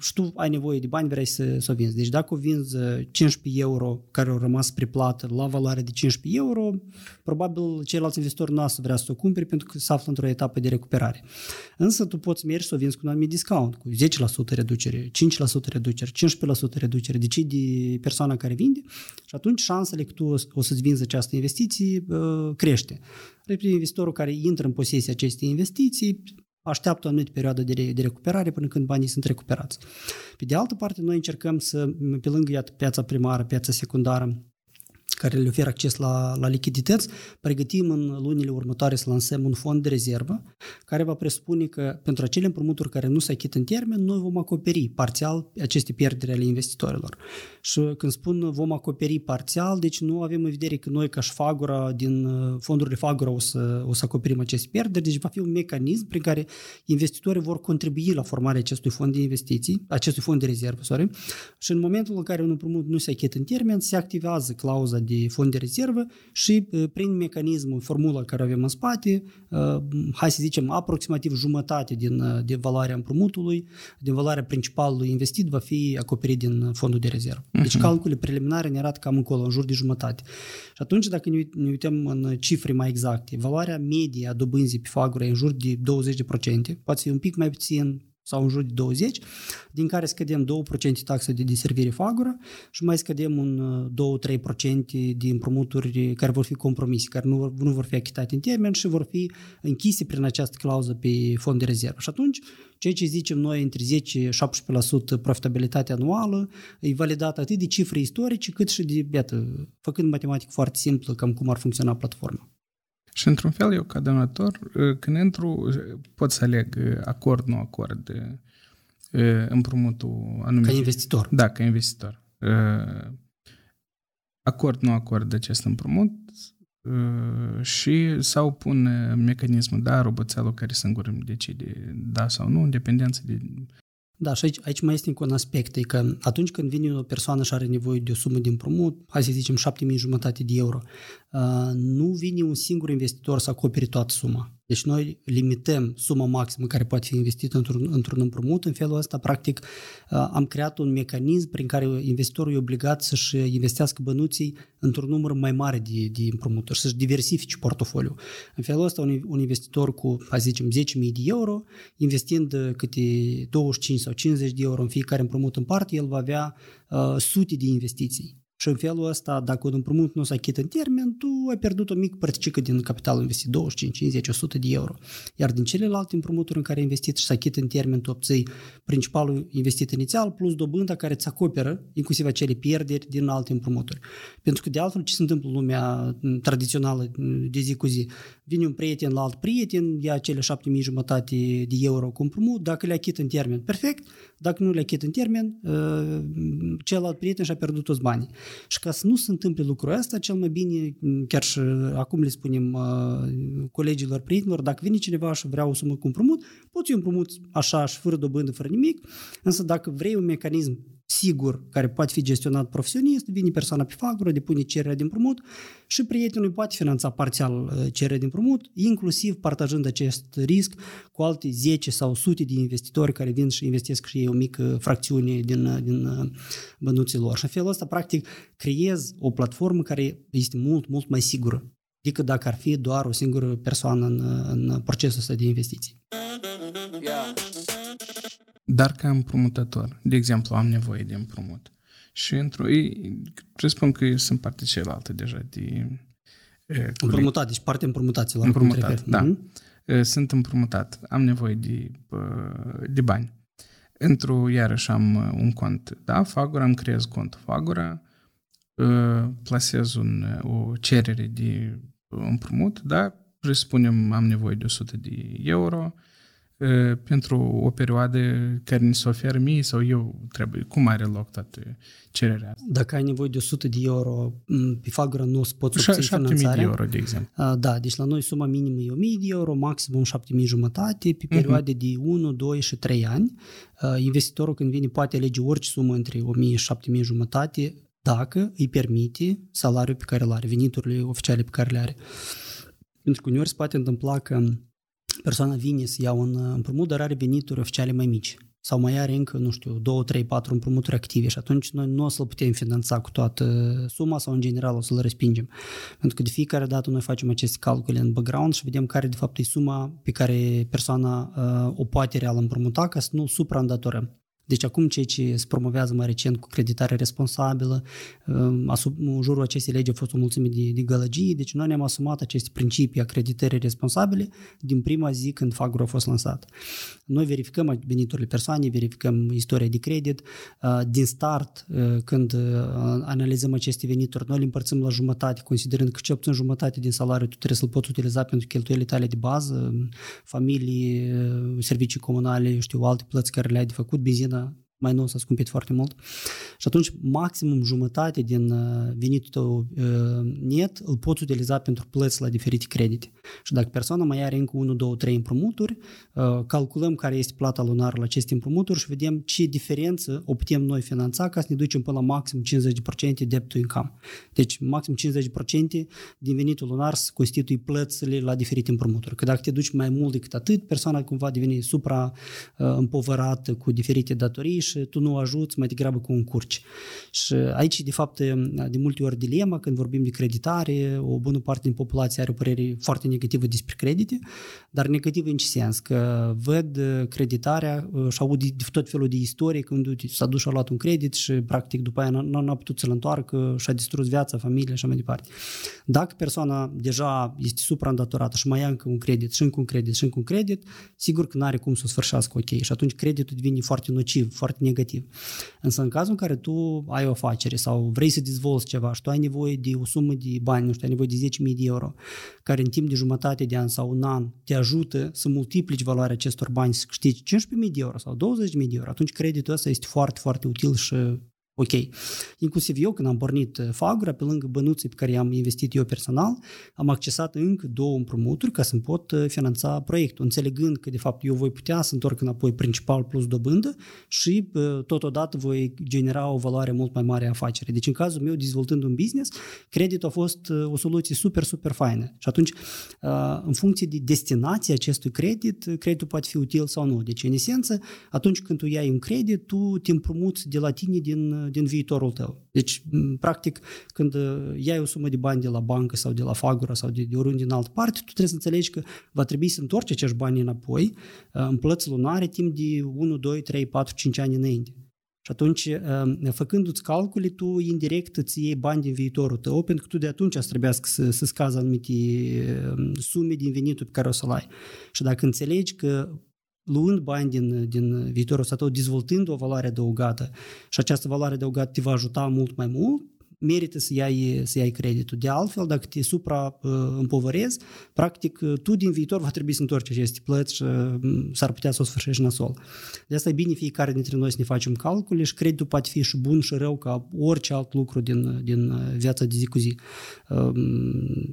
Și tu ai nevoie de bani, vrei să, să o vinzi. Deci dacă o vinzi 15 euro care au rămas preplată la valoare de 15 euro, probabil ceilalți investitori nu o să vrea să o cumperi pentru că se află într-o etapă de recuperare. Însă tu poți mergi să o vinzi cu un anumit discount, cu 10% reducere, 5% reducere, 15% reducere, decide persoana care vinde și atunci șansele că tu o să-ți vinzi această investiție crește. Repede, investitorul care intră în posesia acestei investiții așteaptă o anumită perioadă de, de recuperare până când banii sunt recuperați. Pe de altă parte, noi încercăm să, pe lângă iată, piața primară, piața secundară, care le oferă acces la, la lichidități, pregătim în lunile următoare să lansăm un fond de rezervă care va presupune că pentru acele împrumuturi care nu se achită în termen, noi vom acoperi parțial aceste pierderi ale investitorilor. Și când spun vom acoperi parțial, deci nu avem în vedere că noi ca și Șfagura, din uh, fondurile Fagura o să, o să acoperim aceste pierderi, deci va fi un mecanism prin care investitorii vor contribui la formarea acestui fond de investiții, acestui fond de rezervă, sorry, și în momentul în care un împrumut nu se achită în termen, se activează clauza de fond de rezervă și prin mecanismul, formula care avem în spate, hai să zicem aproximativ jumătate din, din valoarea împrumutului, din valoarea principalului investit va fi acoperit din fondul de rezervă. Deci calculele preliminare ne arată cam încolo, în jur de jumătate. Și atunci, dacă ne uităm în cifre mai exacte, valoarea medie a dobânzii pe fagură e în jur de 20%, poate fi un pic mai puțin, sau în jur de 20, din care scădem 2% taxe de deservire fagură și mai scădem un 2-3% de împrumuturi care vor fi compromise, care nu, nu vor fi achitate în termen și vor fi închise prin această clauză pe fond de rezervă. Și atunci, ceea ce zicem noi între 10 17% profitabilitate anuală e validat atât de cifre istorice cât și de, iată, făcând matematică foarte simplă, cam cum ar funcționa platforma.
Și într-un fel, eu ca donator, când intru, pot să aleg acord, nu acord, împrumutul anumit.
Ca investitor.
Da, ca investitor. Acord, nu acord acest împrumut și sau pun mecanismul, da, roboțelul care singur îmi decide da sau nu, în dependență de
da, și aici, aici mai este încă un aspect, e că atunci când vine o persoană și are nevoie de o sumă de împrumut, hai să zicem 7.000 jumătate de euro, nu vine un singur investitor să acopere toată suma. Deci noi limităm suma maximă care poate fi investită într-un, într-un împrumut. În felul ăsta, practic, am creat un mecanism prin care investitorul e obligat să-și investească bănuții într-un număr mai mare de, de împrumuturi, să-și diversifice portofoliul. În felul ăsta, un, un investitor cu, hai să zicem, 10.000 de euro, investind câte 25 sau 50 de euro în fiecare împrumut în parte, el va avea uh, sute de investiții. Și în felul ăsta, dacă un împrumut nu s-a achit în termen, tu ai pierdut o mică părticică din capitalul investit, 25, 50, 100 de euro. Iar din celelalte împrumuturi în care ai investit și s-a achit în termen, tu obții principalul investit inițial plus dobânda care îți acoperă inclusiv acele pierderi din alte împrumuturi. Pentru că de altfel ce se întâmplă în lumea tradițională de zi cu zi? Vine un prieten la alt prieten, ia cele 7000 jumătate de euro cu împrumut, dacă le achit în termen, perfect, dacă nu le achit în termen, uh, celălalt prieten și-a pierdut toți banii. Și ca să nu se întâmple lucrul ăsta, cel mai bine, chiar și acum le spunem uh, colegilor, prietenilor, dacă vine cineva și vrea o sumă cu împrumut, poți împrumut așa și fără dobândă, fără nimic, însă dacă vrei un mecanism sigur, care poate fi gestionat profesionist, vine persoana pe factură, depune cererea de împrumut și prietenul poate finanța parțial uh, cererea de împrumut, inclusiv partajând acest risc cu alte 10 sau sute de investitori care vin și investesc și ei o mică fracțiune din, uh, din uh, bănuții lor. Și în felul ăsta, practic, creez o platformă care este mult, mult mai sigură decât dacă ar fi doar o singură persoană în, în procesul ăsta de investiții. Yeah.
Dar ca împrumutător, de exemplu, am nevoie de împrumut. Și într-o... Presupun că sunt partea cealaltă deja de...
Împrumutat, deci parte împrumutaților.
Împrumutat, da. Mm-hmm. Sunt împrumutat, am nevoie de, de bani. Într-o, iarăși am un cont, da, Fagura, îmi creez cont Fagura, plasez un, o cerere de împrumut, da, presupunem am nevoie de 100 de euro, pentru o perioadă care ni se oferă mie sau eu trebuie? Cum are loc toată cererea asta?
Dacă ai nevoie de 100 de euro, pe Fagura nu o să poți obține finanțare.
de euro, de exemplu.
Da, deci la noi suma minimă e 1000 de euro, maximum 7000 jumătate, pe mhm. perioade uh-huh. de 1, 2 și 3 ani. Investitorul când vine poate alege orice sumă între 1000 și 7000 jumătate dacă îi permite salariul pe care îl are, veniturile oficiale pe care le are. Pentru că uneori se poate întâmpla că persoana vine să ia un împrumut, dar are venituri oficiale mai mici sau mai are încă, nu știu, 2, 3, 4 împrumuturi active și atunci noi nu o să-l putem finanța cu toată suma sau în general o să-l respingem. Pentru că de fiecare dată noi facem aceste calcule în background și vedem care de fapt e suma pe care persoana uh, o poate real împrumuta ca să nu supraîndatorăm. Deci acum ceea ce se promovează mai recent cu creditare responsabilă, um, în jurul acestei legi a fost o mulțime de, de gălăgii, deci noi ne-am asumat aceste principii a creditării responsabile din prima zi când FAGRO a fost lansat. Noi verificăm veniturile persoanei, verificăm istoria de credit. Uh, din start, uh, când uh, analizăm aceste venituri, noi le împărțim la jumătate, considerând că ce obțin jumătate din salariu tu trebuie să-l poți utiliza pentru cheltuielile tale de bază, familie, servicii comunale, știu, alte plăți care le-ai de făcut, benzină ne? Mai nou s-a scumpit foarte mult. Și atunci maximum jumătate din uh, venitul tău uh, net îl poți utiliza pentru plăți la diferite credite. Și dacă persoana mai are încă 1, 2, 3 împrumuturi, uh, calculăm care este plata lunară la aceste împrumuturi și vedem ce diferență o putem noi finanța ca să ne ducem până la maxim 50% debt to income. Deci maxim 50% din venitul lunar să constitui plățile la diferite împrumuturi. Că dacă te duci mai mult decât atât, persoana cumva devine supra împovărată cu diferite datorii și tu nu ajuți, mai degrabă cu încurci. Și aici, de fapt, de multe ori dilema când vorbim de creditare, o bună parte din populație are o părere foarte negativă despre credite, dar negativă în ce sens? Că văd creditarea și aud de tot felul de istorie când s-a dus și a luat un credit și practic după aia nu a putut să-l întoarcă și a distrus viața, familia și așa mai departe. Dacă persoana deja este supraîndatorată și mai ia încă un credit și încă un credit și încă un credit, sigur că nu are cum să o sfârșească ok și atunci creditul devine foarte nociv, foarte foarte negativ. Însă în cazul în care tu ai o afacere sau vrei să dezvolți ceva și tu ai nevoie de o sumă de bani, nu știu, ai nevoie de 10.000 de euro, care în timp de jumătate de an sau un an te ajută să multiplici valoarea acestor bani, să câștigi 15.000 de euro sau 20.000 de euro, atunci creditul ăsta este foarte, foarte util și ok. Inclusiv eu, când am pornit uh, Fagura, pe lângă bănuții pe care am investit eu personal, am accesat încă două împrumuturi ca să-mi pot uh, finanța proiectul, înțelegând că, de fapt, eu voi putea să întorc înapoi principal plus dobândă și, uh, totodată, voi genera o valoare mult mai mare a afacerii. Deci, în cazul meu, dezvoltând un business, creditul a fost o soluție super, super faină. Și atunci, în funcție de destinația acestui credit, creditul poate fi util sau nu. Deci, în esență, atunci când tu iei un credit, tu te împrumuți de la tine din din viitorul tău. Deci, practic, când uh, iai o sumă de bani de la bancă sau de la Fagura sau de, de oriunde în altă parte, tu trebuie să înțelegi că va trebui să întorci acești bani înapoi uh, în plăți lunare timp de 1, 2, 3, 4, 5 ani înainte. Și atunci, uh, făcându-ți calcule, tu indirect îți iei bani din viitorul tău, pentru că tu de atunci să trebuiască să, să scazi anumite sume din venitul pe care o să-l ai. Și dacă înțelegi că luând bani din, din viitorul ăsta tău, dezvoltând o valoare adăugată. Și această valoare adăugată te va ajuta mult mai mult, merită să iai, să iai creditul. De altfel, dacă te supra-împovărezi, practic, tu din viitor va trebui să întorci aceste plăți și s-ar putea să o sfârșești nasol. De asta e bine fiecare dintre noi să ne facem calcule și creditul poate fi și bun și rău ca orice alt lucru din, din viața de zi cu zi.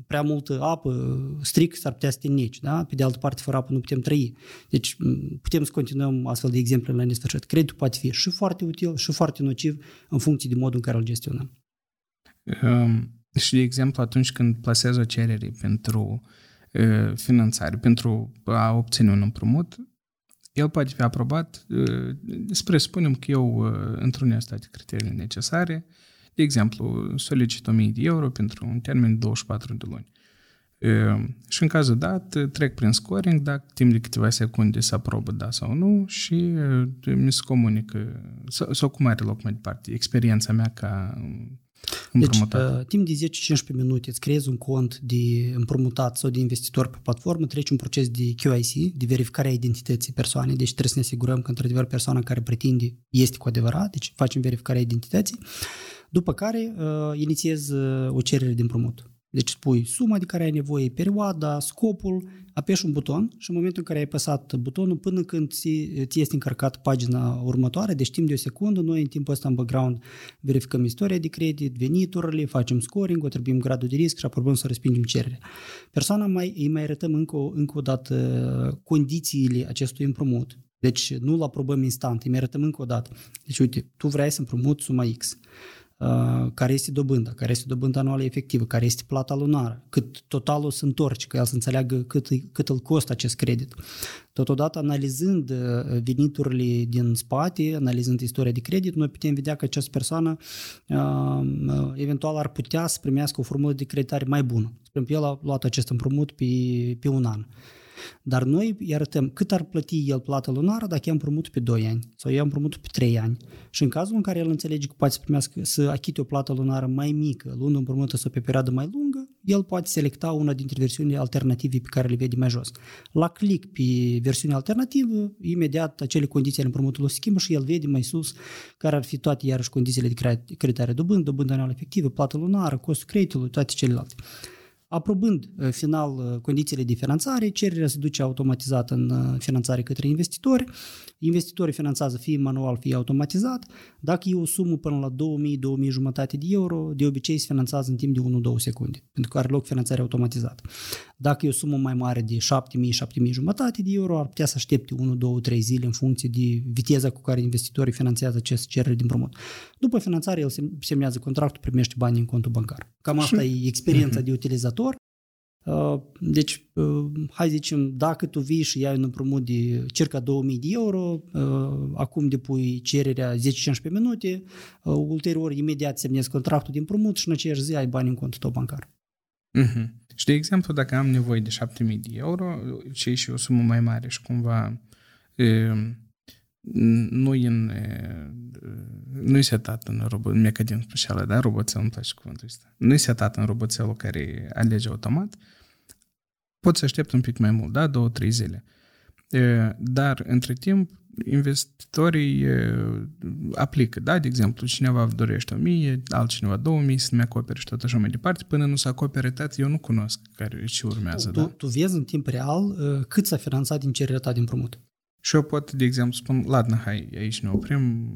Prea multă apă strict s-ar putea să te neci, da? Pe de altă parte, fără apă nu putem trăi. Deci putem să continuăm astfel de exemple la nesfârșit. Creditul poate fi și foarte util și foarte nociv în funcție de modul în care îl gestionăm.
Ehm, și, de exemplu, atunci când plasează o cerere pentru finanțare, pentru a obține un împrumut, el poate fi aprobat, spre spunem că eu întrunesc toate criteriile necesare, de exemplu, solicit 1000 de euro pentru un termen de 24 de luni. Ehm, și în cazul dat, trec prin scoring, dacă timp de câteva secunde se aprobă da sau nu și mi se comunică, sau, sau cum are loc mai departe, experiența mea ca
deci, uh, timp de 10-15 minute îți creezi un cont de împrumutat sau de investitor pe platformă, treci un proces de QIC, de verificare a identității persoanei, deci trebuie să ne asigurăm că într-adevăr persoana care pretinde este cu adevărat, deci facem verificarea identității, după care uh, inițiezi uh, o cerere de împrumut. Deci spui suma de care ai nevoie, perioada, scopul, apeși un buton și în momentul în care ai apăsat butonul până când ți, ți este încărcat pagina următoare, deci timp de o secundă, noi în timpul ăsta în background verificăm istoria de credit, veniturile, facem scoring, o trebuie gradul de risc și aprobăm să respingem cererea. Persoana mai, îi mai arătăm încă, încă o dată condițiile acestui împrumut. Deci nu-l aprobăm instant, îi mai arătăm încă o dată. Deci uite, tu vrei să împrumut suma X Uh, care este dobânda, care este dobânda anuală efectivă, care este plata lunară, cât totalul se întorce, că el să înțeleagă cât, cât îl costă acest credit. Totodată, analizând uh, veniturile din spate, analizând istoria de credit, noi putem vedea că această persoană uh, eventual ar putea să primească o formulă de creditare mai bună. Spre exemplu, el a luat acest împrumut pe, pe un an. Dar noi îi arătăm cât ar plăti el plată lunară dacă i-am împrumut pe 2 ani sau i-am împrumut pe 3 ani. Și în cazul în care el înțelege că poate să primească, să achite o plată lunară mai mică, luând împrumută sau pe perioadă mai lungă, el poate selecta una dintre versiunile alternative pe care le vede mai jos. La click pe versiunea alternativă, imediat acele condiții ale împrumutului se schimbă și el vede mai sus care ar fi toate iarăși condițiile de creditare dobândă, dobândă anuală efectivă, plată lunară, costul creditului, toate celelalte. Aprobând uh, final uh, condițiile de finanțare, cererea se duce automatizat în uh, finanțare către investitori. Investitorii finanțează fie manual, fie automatizat. Dacă e o sumă până la 2000, 2000 jumătate de euro, de obicei se finanțează în timp de 1-2 secunde, pentru că are loc finanțare automatizată. Dacă e o sumă mai mare de 7000, 7000 jumătate de euro, ar putea să aștepte 1, 2, 3 zile în funcție de viteza cu care investitorii finanțează acest cerere din împrumut. După finanțare, el semnează contractul, primește banii în contul bancar. Cam asta e experiența uh-huh. de utilizator. Uh, deci, uh, hai zicem, dacă tu vii și ai un împrumut de circa 2000 de euro, uh, acum depui cererea 10-15 minute, ulterior, imediat semnezi contractul de împrumut și în aceeași zi ai bani în contul tău bancar.
Uh-huh. Și, de exemplu, dacă am nevoie de 7000 de euro, ce și o sumă mai mare și cumva nu e în, nu e setat în, robo, în mecanism special, da? Roboțel, îmi place cuvântul ăsta. Nu e setat în roboțelul care alege automat. Poți să aștept un pic mai mult, da? Două, trei zile. Dar, între timp, investitorii aplică, da? De exemplu, cineva dorește 1000, altcineva 2000 să-mi acopere și tot așa mai departe, până nu se acopere tot, eu nu cunosc care ce urmează,
tu,
da?
Tu vezi în timp real cât s-a finanțat din cererea ta din promut.
Și eu pot, de exemplu, spun, ladna, hai, aici ne oprim.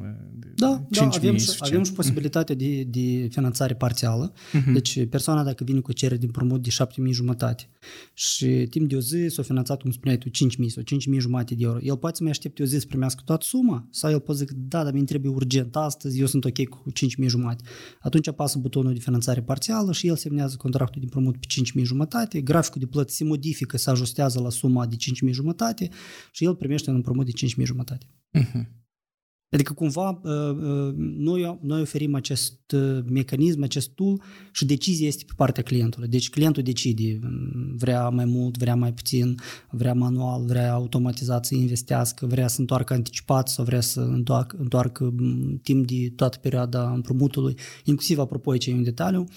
Da, da avem, și, avem și posibilitatea de, de finanțare parțială. Uh-huh. Deci persoana dacă vine cu cerere din promut de 7.000 jumătate și timp de o zi s-a finanțat, cum spuneai tu, 5.000 sau 5.000 jumate de euro, el poate să mai aștepte o zi să primească toată suma sau el poate zic, da, dar mi trebuie urgent astăzi, eu sunt ok cu 5.000 jumate. Atunci apasă butonul de finanțare parțială și el semnează contractul din promut pe 5.000 jumătate, graficul de plăți se modifică, se ajustează la suma de 5.000 jumătate și el primește un împrumut de 5.000 jumătate. Uh-huh. Adică cumva uh, uh, noi, noi oferim acest uh, mecanism, acest tool și decizia este pe partea clientului. Deci clientul decide, vrea mai mult, vrea mai puțin, vrea manual, vrea automatizat să investească, vrea să întoarcă anticipat sau vrea să întoarcă, întoarcă timp de toată perioada împrumutului. Inclusiv, apropo, aici e un detaliu,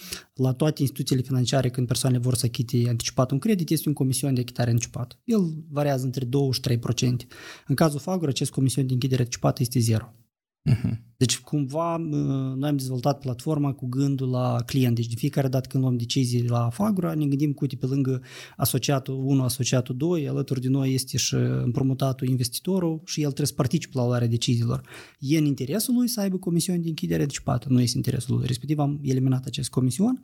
la toate instituțiile financiare când persoanele vor să achite anticipat un credit, este un comision de achitare anticipat. El variază între 2 și 3%. În cazul Fagor, acest comision de închidere anticipată este zero. Uh-huh. Deci, cumva, noi am dezvoltat platforma cu gândul la client. Deci, de fiecare dată când luăm decizii la Fagura, ne gândim cu pe lângă asociatul 1, asociatul 2, alături de noi este și împrumutatul investitorul și el trebuie să participe la luarea deciziilor. E în interesul lui să aibă comisiuni de închidere anticipată, nu este interesul lui. Respectiv, am eliminat acest comision.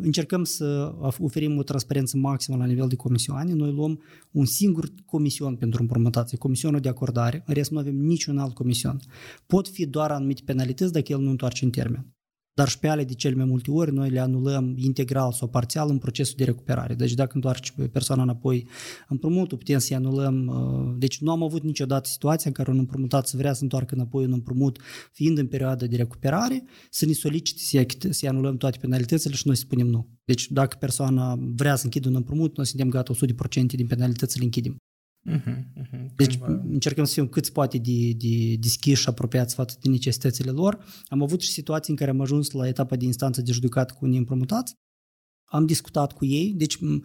Încercăm să oferim o transparență maximă la nivel de comisioane. Noi luăm un singur comision pentru împrumutație, comisionul de acordare. În rest, nu avem niciun alt comision. Pot fi doar anumite penalități dacă el nu întoarce în termen. Dar și pe ale de cel mai multe ori noi le anulăm integral sau parțial în procesul de recuperare. Deci dacă întoarce persoana înapoi împrumutul, putem să-i anulăm. Uh, deci nu am avut niciodată situația în care un împrumutat să vrea să întoarcă înapoi un împrumut fiind în perioada de recuperare, să ne solicite să-i anulăm toate penalitățile și noi să spunem nu. Deci dacă persoana vrea să închidă un împrumut, noi suntem gata 100% din penalități să le închidem. Uh-huh, uh-huh, deci cumva. încercăm să fim cât se poate de, de deschiși și apropiați față de necesitățile lor. Am avut și situații în care am ajuns la etapa de instanță de judecat cu unii împrumutați am discutat cu ei, deci uh,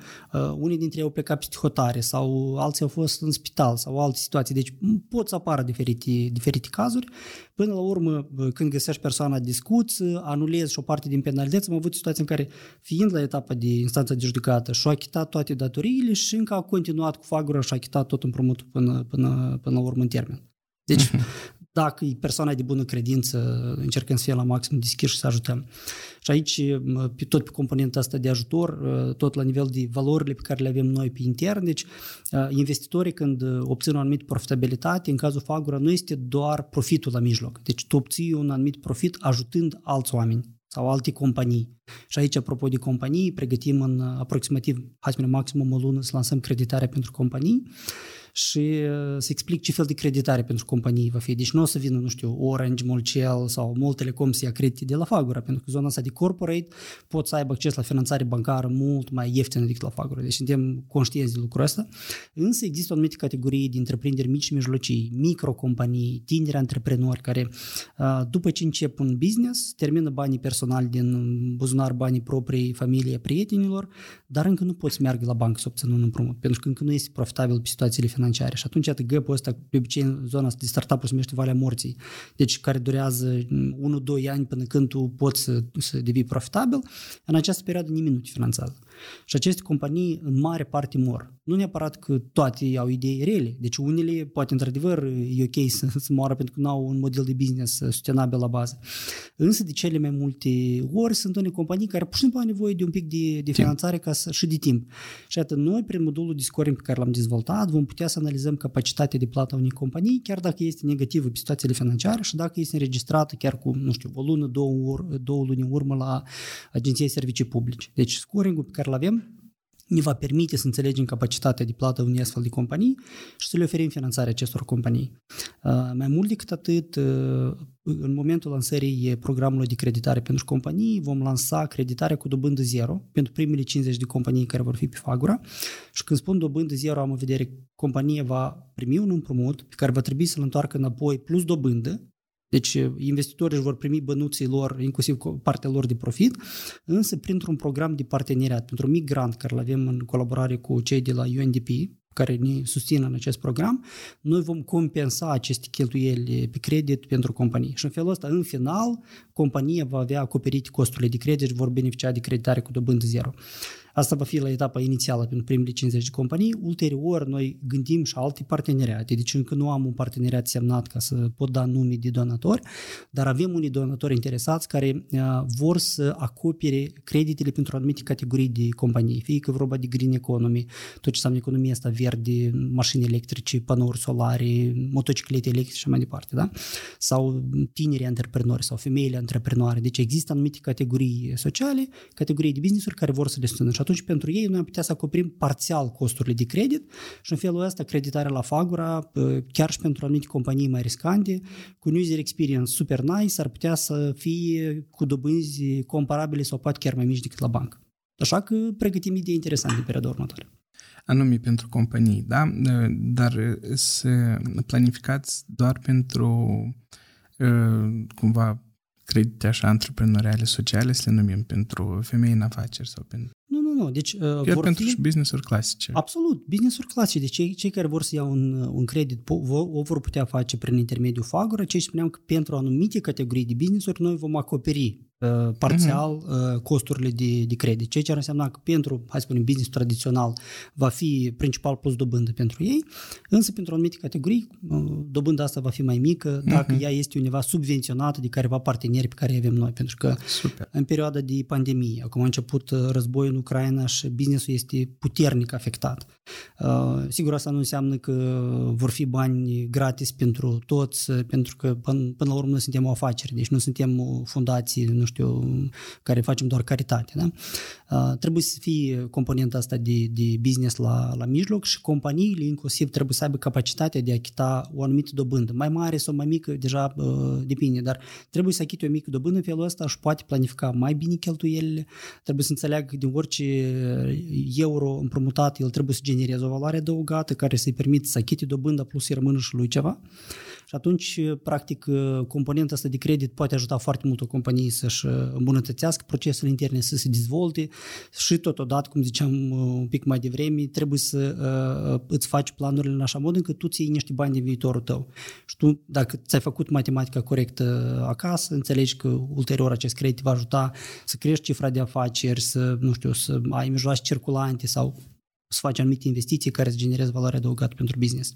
unii dintre ei au plecat peste hotare sau alții au fost în spital sau alte situații, deci pot să apară diferite, diferite cazuri. Până la urmă, când găsești persoana discuți, anulezi și o parte din penalități, am avut situații în care, fiind la etapa de instanță de judecată, și-a achitat toate datoriile și încă a continuat cu fagura și a achitat tot împrumutul până, până, până la urmă în termen. Deci, dacă e persoana de bună credință, încercăm să fie la maxim deschis și să ajutăm. Și aici, tot pe componenta asta de ajutor, tot la nivel de valorile pe care le avem noi pe intern, deci investitorii când obțin o anumită profitabilitate, în cazul Fagura, nu este doar profitul la mijloc. Deci tu obții un anumit profit ajutând alți oameni sau alte companii. Și aici, apropo de companii, pregătim în aproximativ, hai să maximum o lună să lansăm creditarea pentru companii și uh, să explic ce fel de creditare pentru companii va fi. Deci nu o să vină, nu știu, Orange, Molcel sau Mol Telecom să ia credite de la Fagura, pentru că zona asta de corporate pot să aibă acces la finanțare bancară mult mai ieftină decât la Fagura. Deci suntem conștienți de lucrul ăsta. Însă există o anumită categorie de întreprinderi mici și mijlocii, microcompanii, tineri antreprenori care uh, după ce încep un business, termină banii personali din buzunar, banii proprii, familie, prietenilor, dar încă nu poți merge la bancă să obțină un împrumut, pentru că încă nu este profitabil pe situațiile financiare financiare. Și atunci, iată, gap ăsta, de obicei, în zona asta de startup se numește Valea Morții, deci care durează 1-2 ani până când tu poți să, să devii profitabil, în această perioadă nimeni nu te finanțează. Și aceste companii, în mare parte, mor. Nu neapărat că toate au idei rele. Deci unele, poate, într-adevăr, e ok să, [LAUGHS] să moară pentru că nu au un model de business sustenabil la bază. Însă, de cele mai multe ori, sunt unele companii care pur și simplu au nevoie de un pic de, de finanțare ca să, și de timp. Și atât noi, prin modulul de scoring pe care l-am dezvoltat, vom putea să analizăm capacitatea de plată a unei companii, chiar dacă este negativă pe situațiile financiare și dacă este înregistrată chiar cu, nu știu, o lună, două, două luni în urmă la Agenția Servicii Publice. Deci scoring-ul pe care îl avem ne va permite să înțelegem capacitatea de plată unei astfel de companii și să le oferim finanțare acestor companii. Uh, mai mult decât atât, uh, în momentul lansării programului de creditare pentru companii, vom lansa creditarea cu dobândă zero pentru primele 50 de companii care vor fi pe Fagura și când spun dobândă zero, am în vedere compania va primi un împrumut pe care va trebui să-l întoarcă înapoi plus dobândă deci eh, investitorii își vor primi bănuții lor, inclusiv partea lor de profit, însă printr-un program de parteneriat, pentru un mic grant care îl avem în colaborare cu cei de la UNDP, care ne susțin în acest program, noi vom compensa aceste cheltuieli pe credit pentru companii. Și în felul ăsta, în final, compania va avea acoperite costurile de credit și vor beneficia de creditare cu dobândă zero. Asta va fi la etapa inițială pentru primele 50 de companii. Ulterior, noi gândim și alte parteneriate. Deci încă nu am un parteneriat semnat ca să pot da nume de donatori, dar avem unii donatori interesați care uh, vor să acopere creditele pentru anumite categorii de companii. Fie că vorba de green economy, tot ce înseamnă economia asta verde, mașini electrice, panouri solare, motociclete electrice și mai departe, da? Sau tineri antreprenori sau femeile antreprenori. Deci există anumite categorii sociale, categorii de business-uri care vor să le susțină. Și atunci pentru ei noi am putea să acoperim parțial costurile de credit și în felul ăsta creditarea la Fagura, chiar și pentru anumite companii mai riscante, cu un user experience super nice, ar putea să fie cu dobânzi comparabile sau poate chiar mai mici decât la bancă. Așa că pregătim idei interesante în perioada următoare.
Anume pentru companii, da? Dar să planificați doar pentru cumva credite așa antreprenoriale sociale, să le numim pentru femei în afaceri sau pentru...
Nu, nu, nu. Deci, uh,
Chiar vor pentru fi... business-uri clasice.
Absolut, business-uri clasice. Deci cei, cei care vor să iau un, un credit o vor putea face prin intermediul Fagura. Ce spuneam că pentru anumite categorii de business-uri noi vom acoperi Uh, parțial uh-huh. costurile de, de credit, ceea ce ar însemna că pentru, hai să spunem, business tradițional va fi principal plus dobândă pentru ei, însă pentru anumite categorii uh, dobânda asta va fi mai mică dacă uh-huh. ea este undeva subvenționată de careva parteneri pe care îi avem noi, pentru că Super. în perioada de pandemie, acum a început războiul în Ucraina și businessul este puternic afectat. Sigur, asta nu înseamnă că vor fi bani gratis pentru toți, pentru că până, până la urmă noi suntem o afacere, deci nu suntem o fundație, nu știu, care facem doar caritate. Da? Uh, trebuie să fie componenta asta de, de business la, la mijloc și companiile inclusiv trebuie să aibă capacitatea de a achita o anumită dobândă. Mai mare sau mai mică, deja uh, depinde, dar trebuie să achite o mică dobândă în felul ăsta și poate planifica mai bine cheltuielile, trebuie să înțeleagă că din orice euro împrumutat, el trebuie să genereze o valoare adăugată care să-i permită să achite dobânda plus să rămână și lui ceva. Și atunci, practic, componenta asta de credit poate ajuta foarte mult o companie să să-și îmbunătățească procesele interne, să se dezvolte și totodată, cum ziceam un pic mai devreme, trebuie să uh, îți faci planurile în așa mod încât tu ții niște bani din viitorul tău. Și tu, dacă ți-ai făcut matematica corectă acasă, înțelegi că ulterior acest credit va ajuta să crești cifra de afaceri, să, nu știu, să ai mijloace circulante sau să faci anumite investiții care să genereze valoare adăugată pentru business.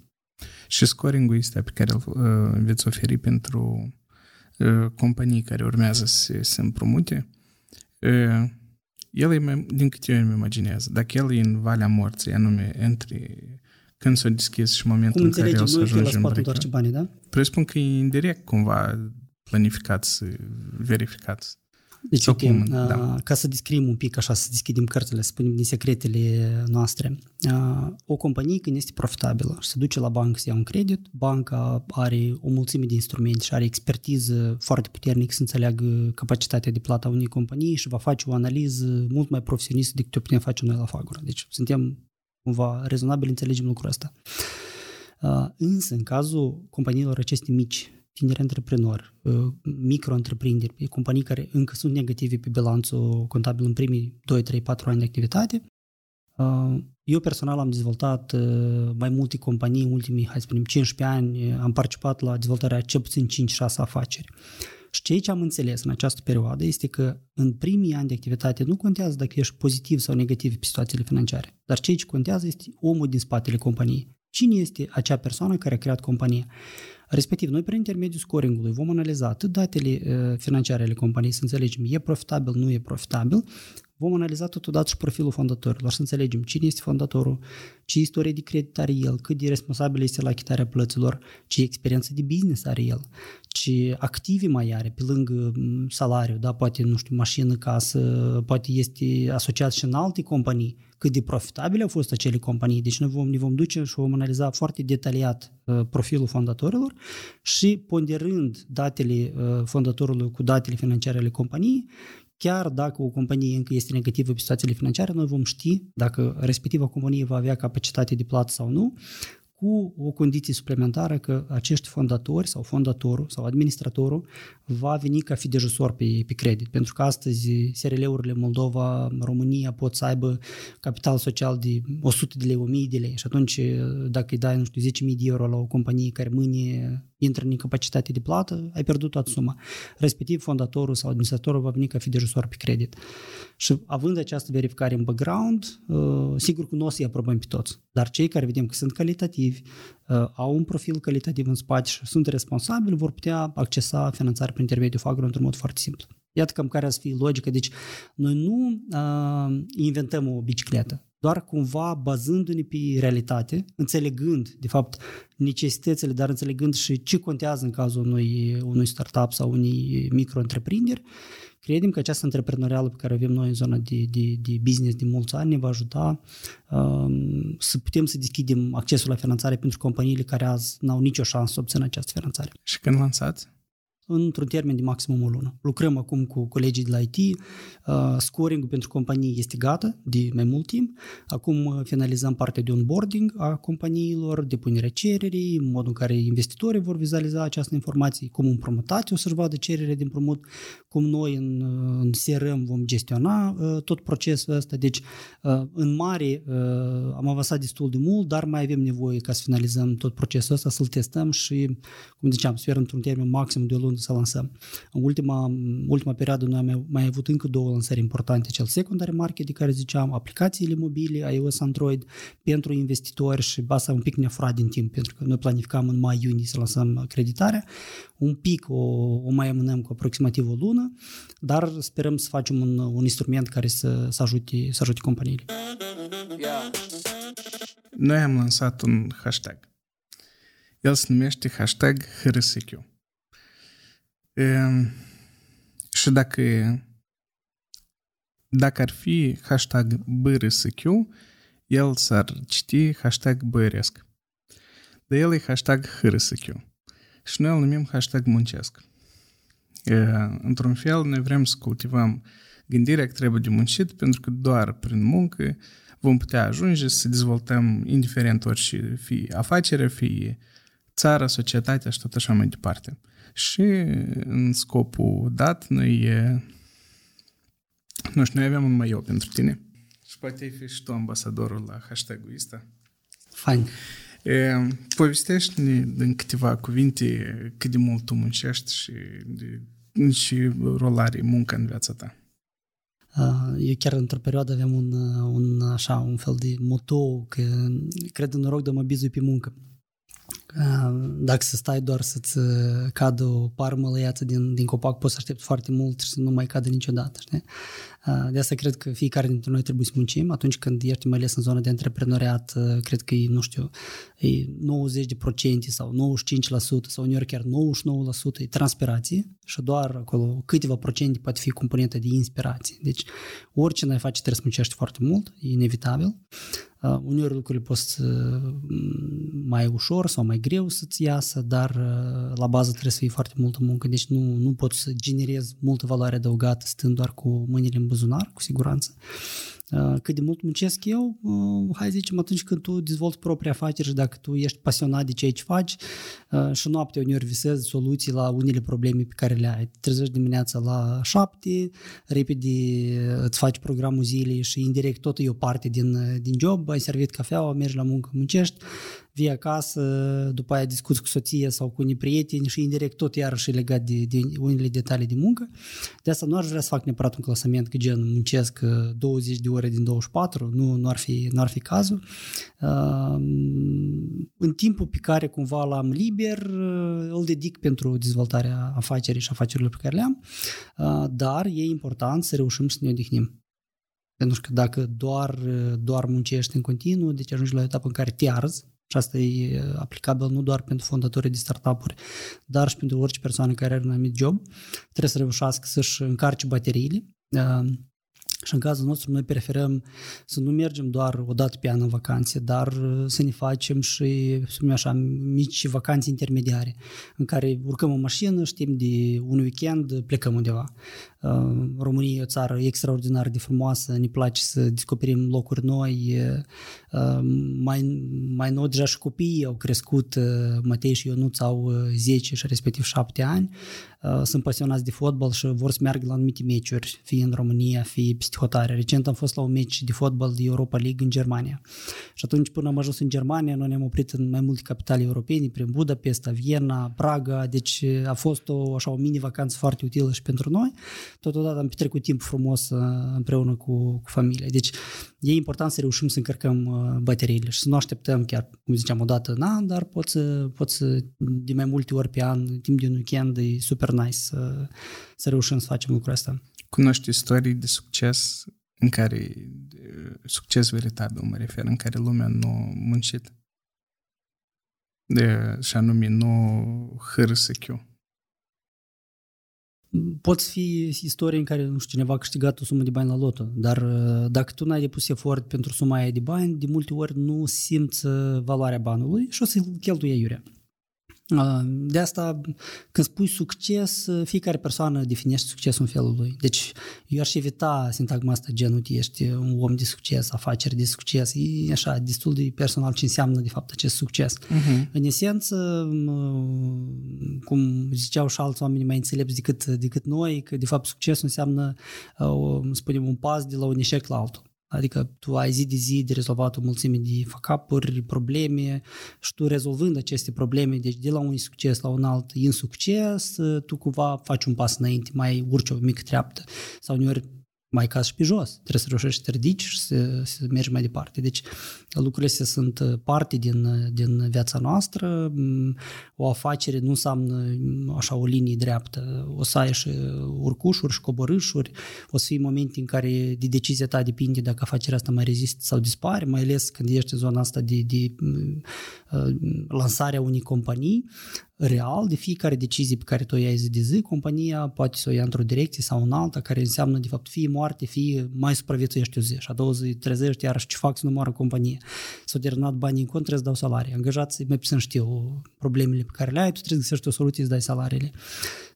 Și scoring-ul este pe care îl uh, veți oferi pentru uh, companii care urmează să se împrumute, uh, el e mai, din câte eu îmi imaginează, dacă el e în Valea Morții, anume între când s-a deschis și momentul
Cum
în care el să ajunge în
întoarce banii, da?
Presupun că e indirect cumva planificați, verificați.
Deci, uite, cum, da. ca să descriem un pic așa, să deschidem cărțile, să spunem din secretele noastre. O companie când este profitabilă și se duce la bancă să ia un credit, banca are o mulțime de instrumente și are expertiză foarte puternică să înțeleagă capacitatea de plată a unei companii și va face o analiză mult mai profesionistă decât o putem face noi la Fagura. Deci suntem cumva rezonabil, înțelegem lucrul ăsta. Însă, în cazul companiilor aceste mici, tineri antreprenori, uh, micro-întreprinderi, companii care încă sunt negative pe bilanțul contabil în primii 2, 3, 4 ani de activitate. Uh, eu personal am dezvoltat uh, mai multe companii în ultimii, hai să spunem, 15 ani, am participat la dezvoltarea cel puțin 5-6 afaceri. Și ceea ce am înțeles în această perioadă este că în primii ani de activitate nu contează dacă ești pozitiv sau negativ pe situațiile financiare, dar ceea ce contează este omul din spatele companiei. Cine este acea persoană care a creat compania? Respectiv, noi prin intermediul scoringului vom analiza atât datele uh, financiare ale companiei, să înțelegem e profitabil, nu e profitabil, vom analiza totodată și profilul fondatorilor, să înțelegem cine este fondatorul, ce istorie de credit are el, cât de responsabil este la achitarea plăților, ce experiență de business are el, ce active mai are pe lângă salariu, da, poate, nu știu, mașină, casă, poate este asociat și în alte companii, cât de profitabile au fost acele companii. Deci noi vom, ne vom duce și vom analiza foarte detaliat uh, profilul fondatorilor și ponderând datele uh, fondatorului cu datele financiare ale companiei, chiar dacă o companie încă este negativă pe situațiile financiare, noi vom ști dacă respectiva companie va avea capacitate de plată sau nu, cu o condiție suplimentară că acești fondatori sau fondatorul sau administratorul va veni ca fidejusor pe, pe credit. Pentru că astăzi SRL-urile Moldova, România pot să aibă capital social de 100 de lei, 1000 de lei și atunci dacă îi dai, nu știu, 10.000 de euro la o companie care mâine intră în incapacitate de plată, ai pierdut toată suma. Respectiv, fondatorul sau administratorul va veni ca fidejusor pe credit. Și având această verificare în background, uh, sigur că nu o să-i aprobăm pe toți. Dar cei care vedem că sunt calitativi, uh, au un profil calitativ în spate și sunt responsabili, vor putea accesa finanțare prin intermediul FAGRO într-un mod foarte simplu. Iată cam care ar fi logica. Deci, noi nu uh, inventăm o bicicletă doar cumva bazându-ne pe realitate, înțelegând, de fapt, necesitățile, dar înțelegând și ce contează în cazul unui, unui startup sau unui micro-întreprinderi, credem că această antreprenorială pe care avem noi în zona de, de, de business de mulți ani ne va ajuta um, să putem să deschidem accesul la finanțare pentru companiile care azi n-au nicio șansă să obțină această finanțare.
Și când lansați?
Într-un termen de maximum o lună. Lucrăm acum cu colegii de la IT, uh, scoring pentru companii este gata de mai mult timp. Acum uh, finalizăm partea de onboarding a companiilor, depunerea cererii, modul în care investitorii vor vizualiza această informație, cum împrumutate o să-și vadă cererea de împrumut, cum noi în, uh, în CRM vom gestiona uh, tot procesul ăsta. Deci, uh, în mare, uh, am avansat destul de mult, dar mai avem nevoie ca să finalizăm tot procesul ăsta, să-l testăm și, cum ziceam, sper într-un termen maxim de o lună să lansăm. În ultima, ultima perioadă noi am mai avut încă două lansări importante, cel secondary market, de care ziceam, aplicațiile mobile, iOS, Android, pentru investitori și asta un pic ne-a furat din timp, pentru că noi planificam în mai-iunie să lansăm acreditarea, un pic o, o mai amânăm cu aproximativ o lună, dar sperăm să facem un, un instrument care să, să, ajute, să ajute companiile.
Noi am lansat un hashtag. El se numește hashtag HRSQ. Ehm, și dacă, dacă ar fi hashtag BRSQ, el s-ar citi hashtag băresc. Dar el e hashtag HRSQ. Și noi îl numim hashtag muncesc. E, într-un fel, noi vrem să cultivăm gândirea că trebuie de muncit, pentru că doar prin muncă vom putea ajunge să dezvoltăm indiferent orice, fie afacere, fie țara, societatea și tot așa mai departe. Și în scopul dat, noi, nu știu, noi avem un mai pentru tine. Și poate ai fi și tu ambasadorul la hashtag-ul ăsta.
Fain.
Povestește-ne în câteva cuvinte cât de mult tu muncești și, și rolare muncă în viața ta.
Eu chiar într-o perioadă aveam un, un, așa, un fel de moto că cred în noroc de mă bizui pe muncă. Dacă să stai doar să-ți cadă o parmă lăiată din, din copac, poți să aștepți foarte mult și să nu mai cadă niciodată. Știi? De asta cred că fiecare dintre noi trebuie să muncim. Atunci când ești mai ales în zona de antreprenoriat, cred că e, nu știu, e 90% sau 95% sau uneori chiar 99% e transpirație și doar acolo câteva procente poate fi componentă de inspirație. Deci orice n-ai face trebuie să muncești foarte mult, e inevitabil. Uh, uneori lucrurile pot să mai ușor sau mai greu să-ți iasă, dar uh, la bază trebuie să fie foarte multă muncă, deci nu, nu poți să generezi multă valoare adăugată stând doar cu mâinile în buzunar, cu siguranță. Uh, cât de mult muncesc eu, uh, hai zicem atunci când tu dezvolți propria afacere și dacă tu ești pasionat de ceea ce faci uh, și noaptea uneori visezi soluții la unele probleme pe care le ai. Te trezești dimineața la șapte, repede îți faci programul zilei și indirect tot e o parte din, din job, ai servit cafeaua, mergi la muncă, muncești, vii acasă, după aia discuți cu soția sau cu unii prieteni și indirect tot iarăși legat de, de unele detalii de muncă. De asta nu aș vrea să fac neapărat un clasament că gen muncesc 20 uh, de ore din 24, nu, nu, ar, fi, nu ar fi cazul. Uh, în timpul pe care cumva l-am liber, uh, îl dedic pentru dezvoltarea afacerii și afacerilor pe care le am, dar e important să reușim să ne odihnim. Pentru că dacă doar, doar muncești în continuu, deci ajungi la o etapă în care te arzi, și asta e aplicabil nu doar pentru fondatorii de startup-uri, dar și pentru orice persoană care are un anumit job. Trebuie să reușească să-și încarce bateriile. Și în cazul nostru noi preferăm să nu mergem doar o dată pe an în vacanțe, dar să ne facem și, să așa, mici vacanțe intermediare, în care urcăm o mașină și timp de un weekend plecăm undeva. România e o țară extraordinar de frumoasă, ne place să descoperim locuri noi. Mai, mai nou deja și copiii au crescut, Matei și Ionuț au 10 și respectiv 7 ani, sunt pasionați de fotbal și vor să meargă la anumite meciuri, fie în România, fie peste hotare. Recent am fost la un meci de fotbal de Europa League în Germania. Și atunci până am ajuns în Germania, noi ne-am oprit în mai multe capitale europene, prin Budapesta, Viena, Praga, deci a fost o, așa, o mini-vacanță foarte utilă și pentru noi totodată am petrecut timp frumos uh, împreună cu, cu familia. Deci e important să reușim să încărcăm uh, bateriile și să nu așteptăm chiar, cum ziceam, o dată în an, dar pot să, pot să de mai multe ori pe an, timp de un weekend, e super nice să, să reușim să facem lucrul ăsta.
Cunoști istorii de succes în care, succes veritabil mă refer, în care lumea nu a muncit? De, și anume, nu hârâsă chiu
pot fi istorii în care, nu știu, cineva a câștigat o sumă de bani la loto, dar uh, dacă tu n-ai depus efort pentru suma aia de bani, de multe ori nu simți uh, valoarea banului și o să-l cheltuie iurea. De asta, când spui succes, fiecare persoană definește succesul în felul lui. Deci, eu aș evita sintagma asta, genul, ești un om de succes, afaceri de succes. E așa, destul de personal ce înseamnă, de fapt, acest succes. Uh-huh. În esență, cum ziceau și alți oameni mai înțelepți decât, decât noi, că, de fapt, succesul înseamnă, spunem, un pas de la un eșec la altul. Adică tu ai zi de zi de rezolvat o mulțime de fuck probleme și tu rezolvând aceste probleme, deci de la un succes la un alt insucces, tu cumva faci un pas înainte, mai urci o mică treaptă sau uneori mai caz și pe jos. Trebuie să reușești să te ridici și să, să mergi mai departe. Deci lucrurile astea sunt uh, parte din, uh, din viața noastră. Mm, o afacere nu înseamnă mm, așa o linie dreaptă. O să ai și urcușuri și coborâșuri. O să fie momente în care de decizia ta depinde dacă afacerea asta mai rezistă sau dispare, mai ales când ești în zona asta de, de mm, uh, lansarea unei companii real de fiecare decizie pe care tu o iei zi de zi, compania poate să o ia într-o direcție sau în alta, care înseamnă, de fapt, fie moarte, fie mai supraviețuiești o zi și a doua zi trezești, iarăși ce fac să nu moară companie. S-au terminat banii în cont, trebuie să dau salarii. Angajații mai puțin știu problemele pe care le ai, tu trebuie să găsești o soluție să dai salariile.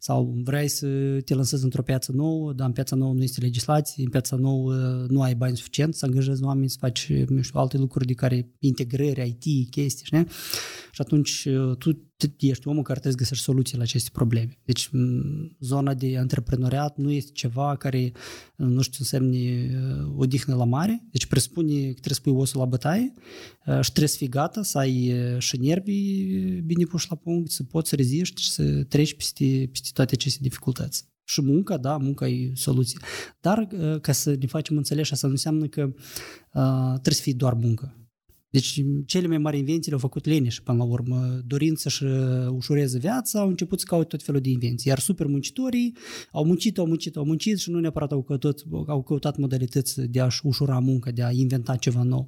Sau vrei să te lansezi într-o piață nouă, dar în piața nouă nu este legislație, în piața nouă nu ai bani suficient să angajezi oameni, să faci nu știu, alte lucruri de care integrări, IT, chestii, știi? Și atunci tu ești omul care trebuie să găsești soluții la aceste probleme. Deci zona de antreprenoriat nu este ceva care, nu știu, însemne odihnă la mare, deci presupune că trebuie să pui osul la bătaie și trebuie să fii gata, să ai și nervii bine puși la punct, să poți să reziști și să treci peste, peste toate aceste dificultăți. Și munca, da, munca e soluție. Dar ca să ne facem înțeleși, asta nu înseamnă că uh, trebuie să fie doar muncă. Deci cele mai mari invenții le-au făcut leneși până la urmă. Dorind să-și ușureze viața, au început să caute tot felul de invenții. Iar super muncitorii au muncit, au muncit, au muncit și nu neapărat au căutat, au căutat modalități de a-și ușura munca, de a inventa ceva nou.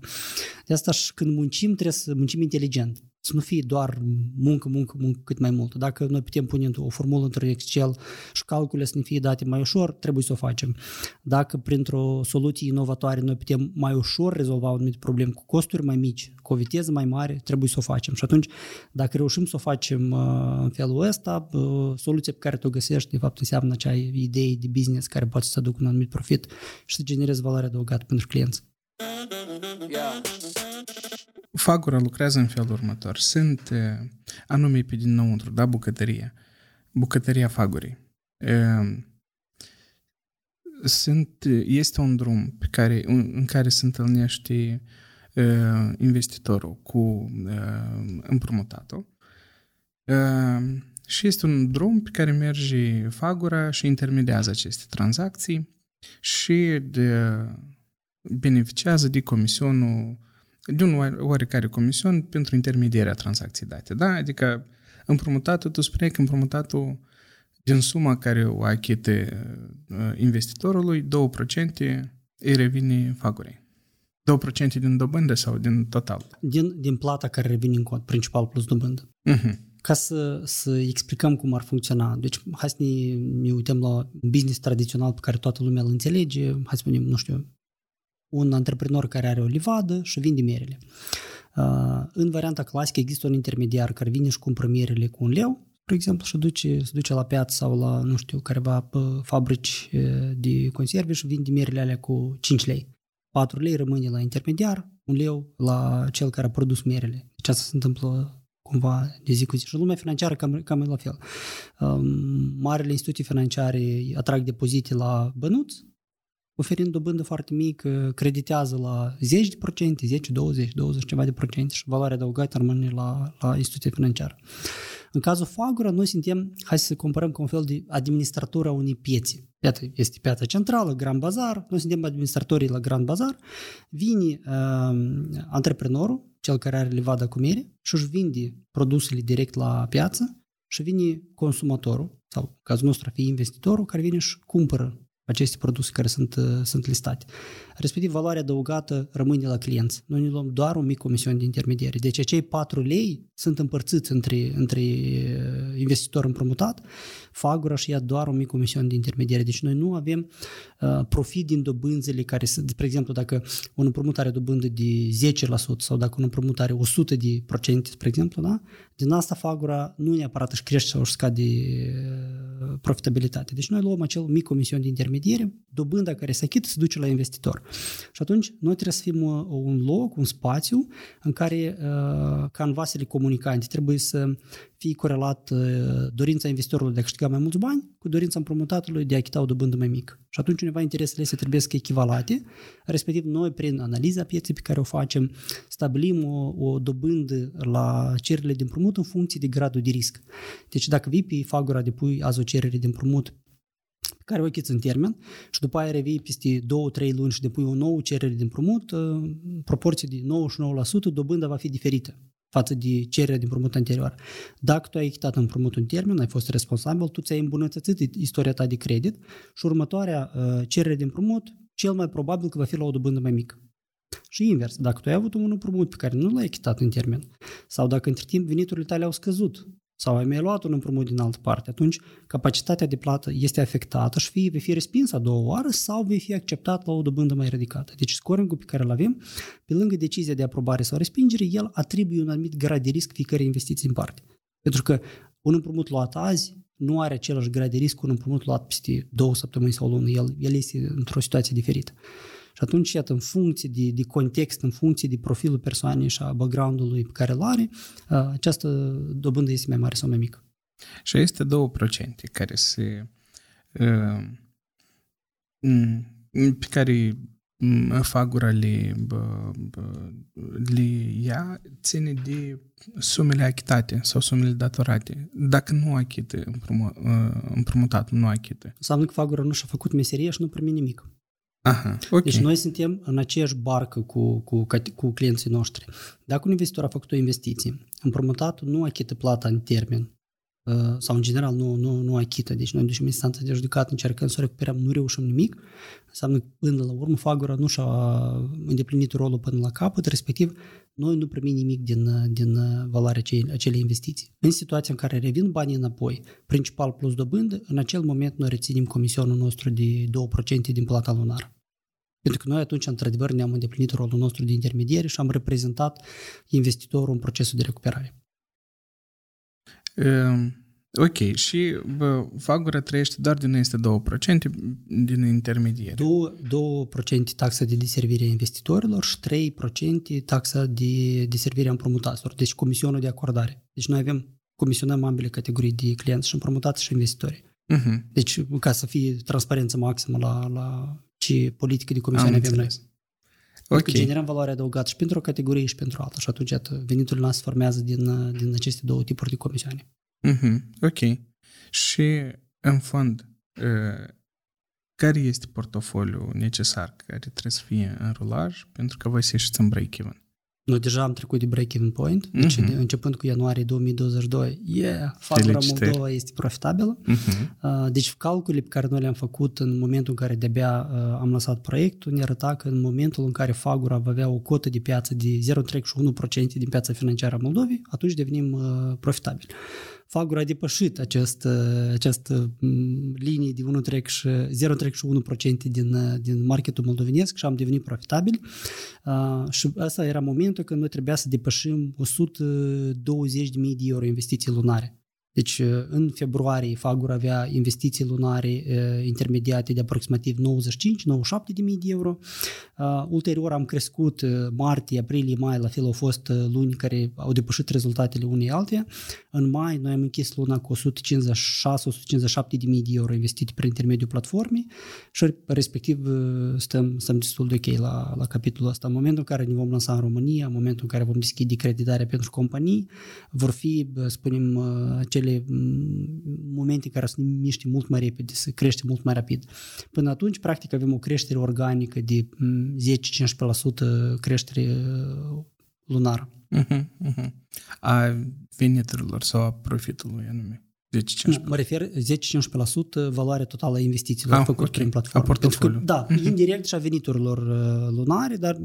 De asta și când muncim, trebuie să muncim inteligent să nu fie doar muncă, muncă, muncă cât mai mult. Dacă noi putem pune o formulă într-un Excel și calculele să ne fie date mai ușor, trebuie să o facem. Dacă printr-o soluție inovatoare noi putem mai ușor rezolva un anumit problem cu costuri mai mici, cu o viteză mai mare, trebuie să o facem. Și atunci, dacă reușim să o facem uh, în felul ăsta, uh, soluția pe care tu o găsești, de fapt, înseamnă acea idee de business care poate să aducă un anumit profit și să genereze valoare adăugată pentru clienți. Yeah.
Fagura lucrează în felul următor. Sunt anume pe dinăuntru, da, bucătărie. Bucătăria fagurii. Sunt, este un drum pe care, în care se întâlnește investitorul cu împrumutatul și este un drum pe care merge fagura și intermediază aceste tranzacții și de, beneficiază de comisionul de un oarecare comision pentru intermedierea tranzacției date. Da? Adică împrumutatul, tu spuneai că împrumutatul din suma care o achite uh, investitorului, 2% îi revine fagurii. 2% din dobândă sau din total?
Din, din plata care revine în cont, principal plus dobândă. Uh-huh. Ca să, să explicăm cum ar funcționa. Deci, hai să ne, ne uităm la business tradițional pe care toată lumea îl înțelege. Hai să spunem, nu știu, un antreprenor care are o livadă și vinde merele. Uh, în varianta clasică există un intermediar care vine și cumpără merele cu un leu, de exemplu, și duce, se duce la piață sau la, nu știu, careva fabrici de conserve și vinde merele alea cu 5 lei. 4 lei rămâne la intermediar, un leu la cel care a produs merele. Deci asta se întâmplă cumva de zi cu zi. Și lumea financiară cam, cam la fel. Um, marele instituții financiare atrag depozite la bănuți, oferind dobândă foarte mică, creditează la 10 de procente, 10, 20, 20 ceva de procente și valoarea adăugată rămâne la, la instituția financiară. În cazul Fagura, noi suntem, hai să comparăm cu un fel de administrator a unei piețe. Iată, este piața centrală, Grand Bazar, noi suntem administratorii la Grand Bazar, vine uh, antreprenorul, cel care are livada cu mere, și își vinde produsele direct la piață și vine consumatorul, sau în cazul nostru fi investitorul, care vine și cumpără aceste produse care sunt, uh, sunt listate. Respectiv, valoarea adăugată rămâne la clienți. Noi ne luăm doar un mic comision de intermediare. Deci acei 4 lei sunt împărțiți între, între uh, investitor împrumutat, Fagura și ia doar un mic comision de intermediare. Deci noi nu avem uh, profit din dobânzile care sunt, spre exemplu, dacă un împrumut are dobândă de 10% sau dacă un împrumut are 100 de procente, spre exemplu, da? din asta Fagura nu neapărat își crește sau își scade uh, profitabilitatea. Deci noi luăm acel mic comision de intermediare, dobânda care se achită se duce la investitor. Și atunci noi trebuie să fim uh, un loc, un spațiu în care uh, canvasele comunicante trebuie să fie corelat uh, dorința investitorului de a câștiga mai mulți bani cu dorința împrumutatului de a achita o dobândă mai mică. Și atunci undeva interesele se trebuie să echivalate, respectiv noi prin analiza pieței pe care o facem stabilim o, o dobândă la cererile de împrumut în funcție de gradul de risc. Deci dacă vii pe fagura de pui azi o cerere de împrumut care o achiți în termen și după aia revii peste 2-3 luni și depui o nouă cerere de împrumut, în proporție de 99% dobânda va fi diferită față de cererea de împrumut anterior. Dacă tu ai achitat împrumutul în termen, ai fost responsabil, tu ți-ai îmbunătățit istoria ta de credit și următoarea uh, cerere de împrumut, cel mai probabil că va fi la o dobândă mai mică. Și invers, dacă tu ai avut un împrumut pe care nu l-ai achitat în termen, sau dacă între timp veniturile tale au scăzut, sau ai mai luat un împrumut din altă parte, atunci capacitatea de plată este afectată și fie vei fi respins a doua oară sau vei fi acceptat la o dobândă mai ridicată. Deci scoringul pe care îl avem, pe lângă decizia de aprobare sau respingere, el atribuie un anumit grad de risc fiecare investiție în parte. Pentru că un împrumut luat azi nu are același grad de risc cu un împrumut luat peste două săptămâni sau o lună. El, el este într-o situație diferită. Și atunci, iată, în funcție de, de context, în funcție de profilul persoanei și a background-ului pe care îl are, această dobândă este mai mare sau mai mică.
Și este 2% care se pe care fagura le, le ia ține de sumele achitate sau sumele datorate. Dacă nu achită împrumutatul, nu achită.
Înseamnă că fagura nu și-a făcut meseria și nu primi nimic.
Aha, okay.
Deci noi suntem în aceeași barcă cu, cu, cu clienții noștri. Dacă un investitor a făcut o investiție, împrumutatul nu achită plata în termen, Uh, sau în general nu, nu, nu achită. Deci noi ducem instanța de judecat, încercăm să recuperăm, nu reușim nimic. Înseamnă că până la urmă Fagura nu și-a îndeplinit rolul până la capăt, respectiv noi nu primim nimic din, din valoarea acelei, acelei investiții. În situația în care revin banii înapoi, principal plus dobândă, în acel moment noi reținem comisionul nostru de 2% din plata lunară. Pentru că noi atunci, într-adevăr, ne-am îndeplinit rolul nostru de intermediari și am reprezentat investitorul în procesul de recuperare.
Ehm, ok, și bă, Fagura trăiește doar din este 2% din intermediari.
2%, 2% taxa de deservire a investitorilor și 3% taxa de deservire a împrumutaților, deci comisionul de acordare. Deci noi avem, comisionăm ambele categorii de clienți și împrumutați și investitori. Uh-huh. Deci ca să fie transparență maximă la, la ce politică de comisioane avem noi. Ok. Că generăm valoare adăugată și pentru o categorie și pentru alta. Și atunci, iată, venitul nostru formează din, din aceste două tipuri de comisioane.
Mm-hmm. Ok. Și, în fond, care este portofoliul necesar care trebuie să fie în rulaj pentru că voi să ieșiți în break-even?
Noi deja am trecut de break-even point, deci uh-huh. de, începând cu ianuarie 2022, yeah, Fagura Moldova este profitabilă. Uh-huh. Deci calculele pe care noi le-am făcut în momentul în care de-abia uh, am lăsat proiectul ne arăta că în momentul în care Fagura va avea o cotă de piață de 0,1% din piața financiară a Moldovei, atunci devenim uh, profitabili. Fagura a depășit această, această linie de 0,1% din, din marketul moldovenesc și am devenit profitabili. Uh, și asta era momentul când noi trebuia să depășim 120.000 de euro investiții lunare. Deci în februarie Fagur avea investiții lunare intermediate de aproximativ 95-97 de mii de euro. Ulterior am crescut martie, aprilie, mai, la fel au fost luni care au depășit rezultatele unei alte. În mai noi am închis luna cu 156-157 de mii de euro investite prin intermediul platformei și respectiv stăm, stăm destul de ok la, la capitolul ăsta. În momentul în care ne vom lansa în România, în momentul în care vom deschide creditarea pentru companii, vor fi, spunem, cele acele momente care să ne miște mult mai repede, să crește mult mai rapid. Până atunci, practic, avem o creștere organică de 10-15% creștere lunară. Uh-huh,
uh-huh. A veniturilor sau a profitului anume. 10-15%. Nu,
mă refer 10-15% valoarea totală a investițiilor ah, făcute okay. prin platformă.
A portofoliu.
Că, da, uh-huh. indirect și a veniturilor uh, lunare, dar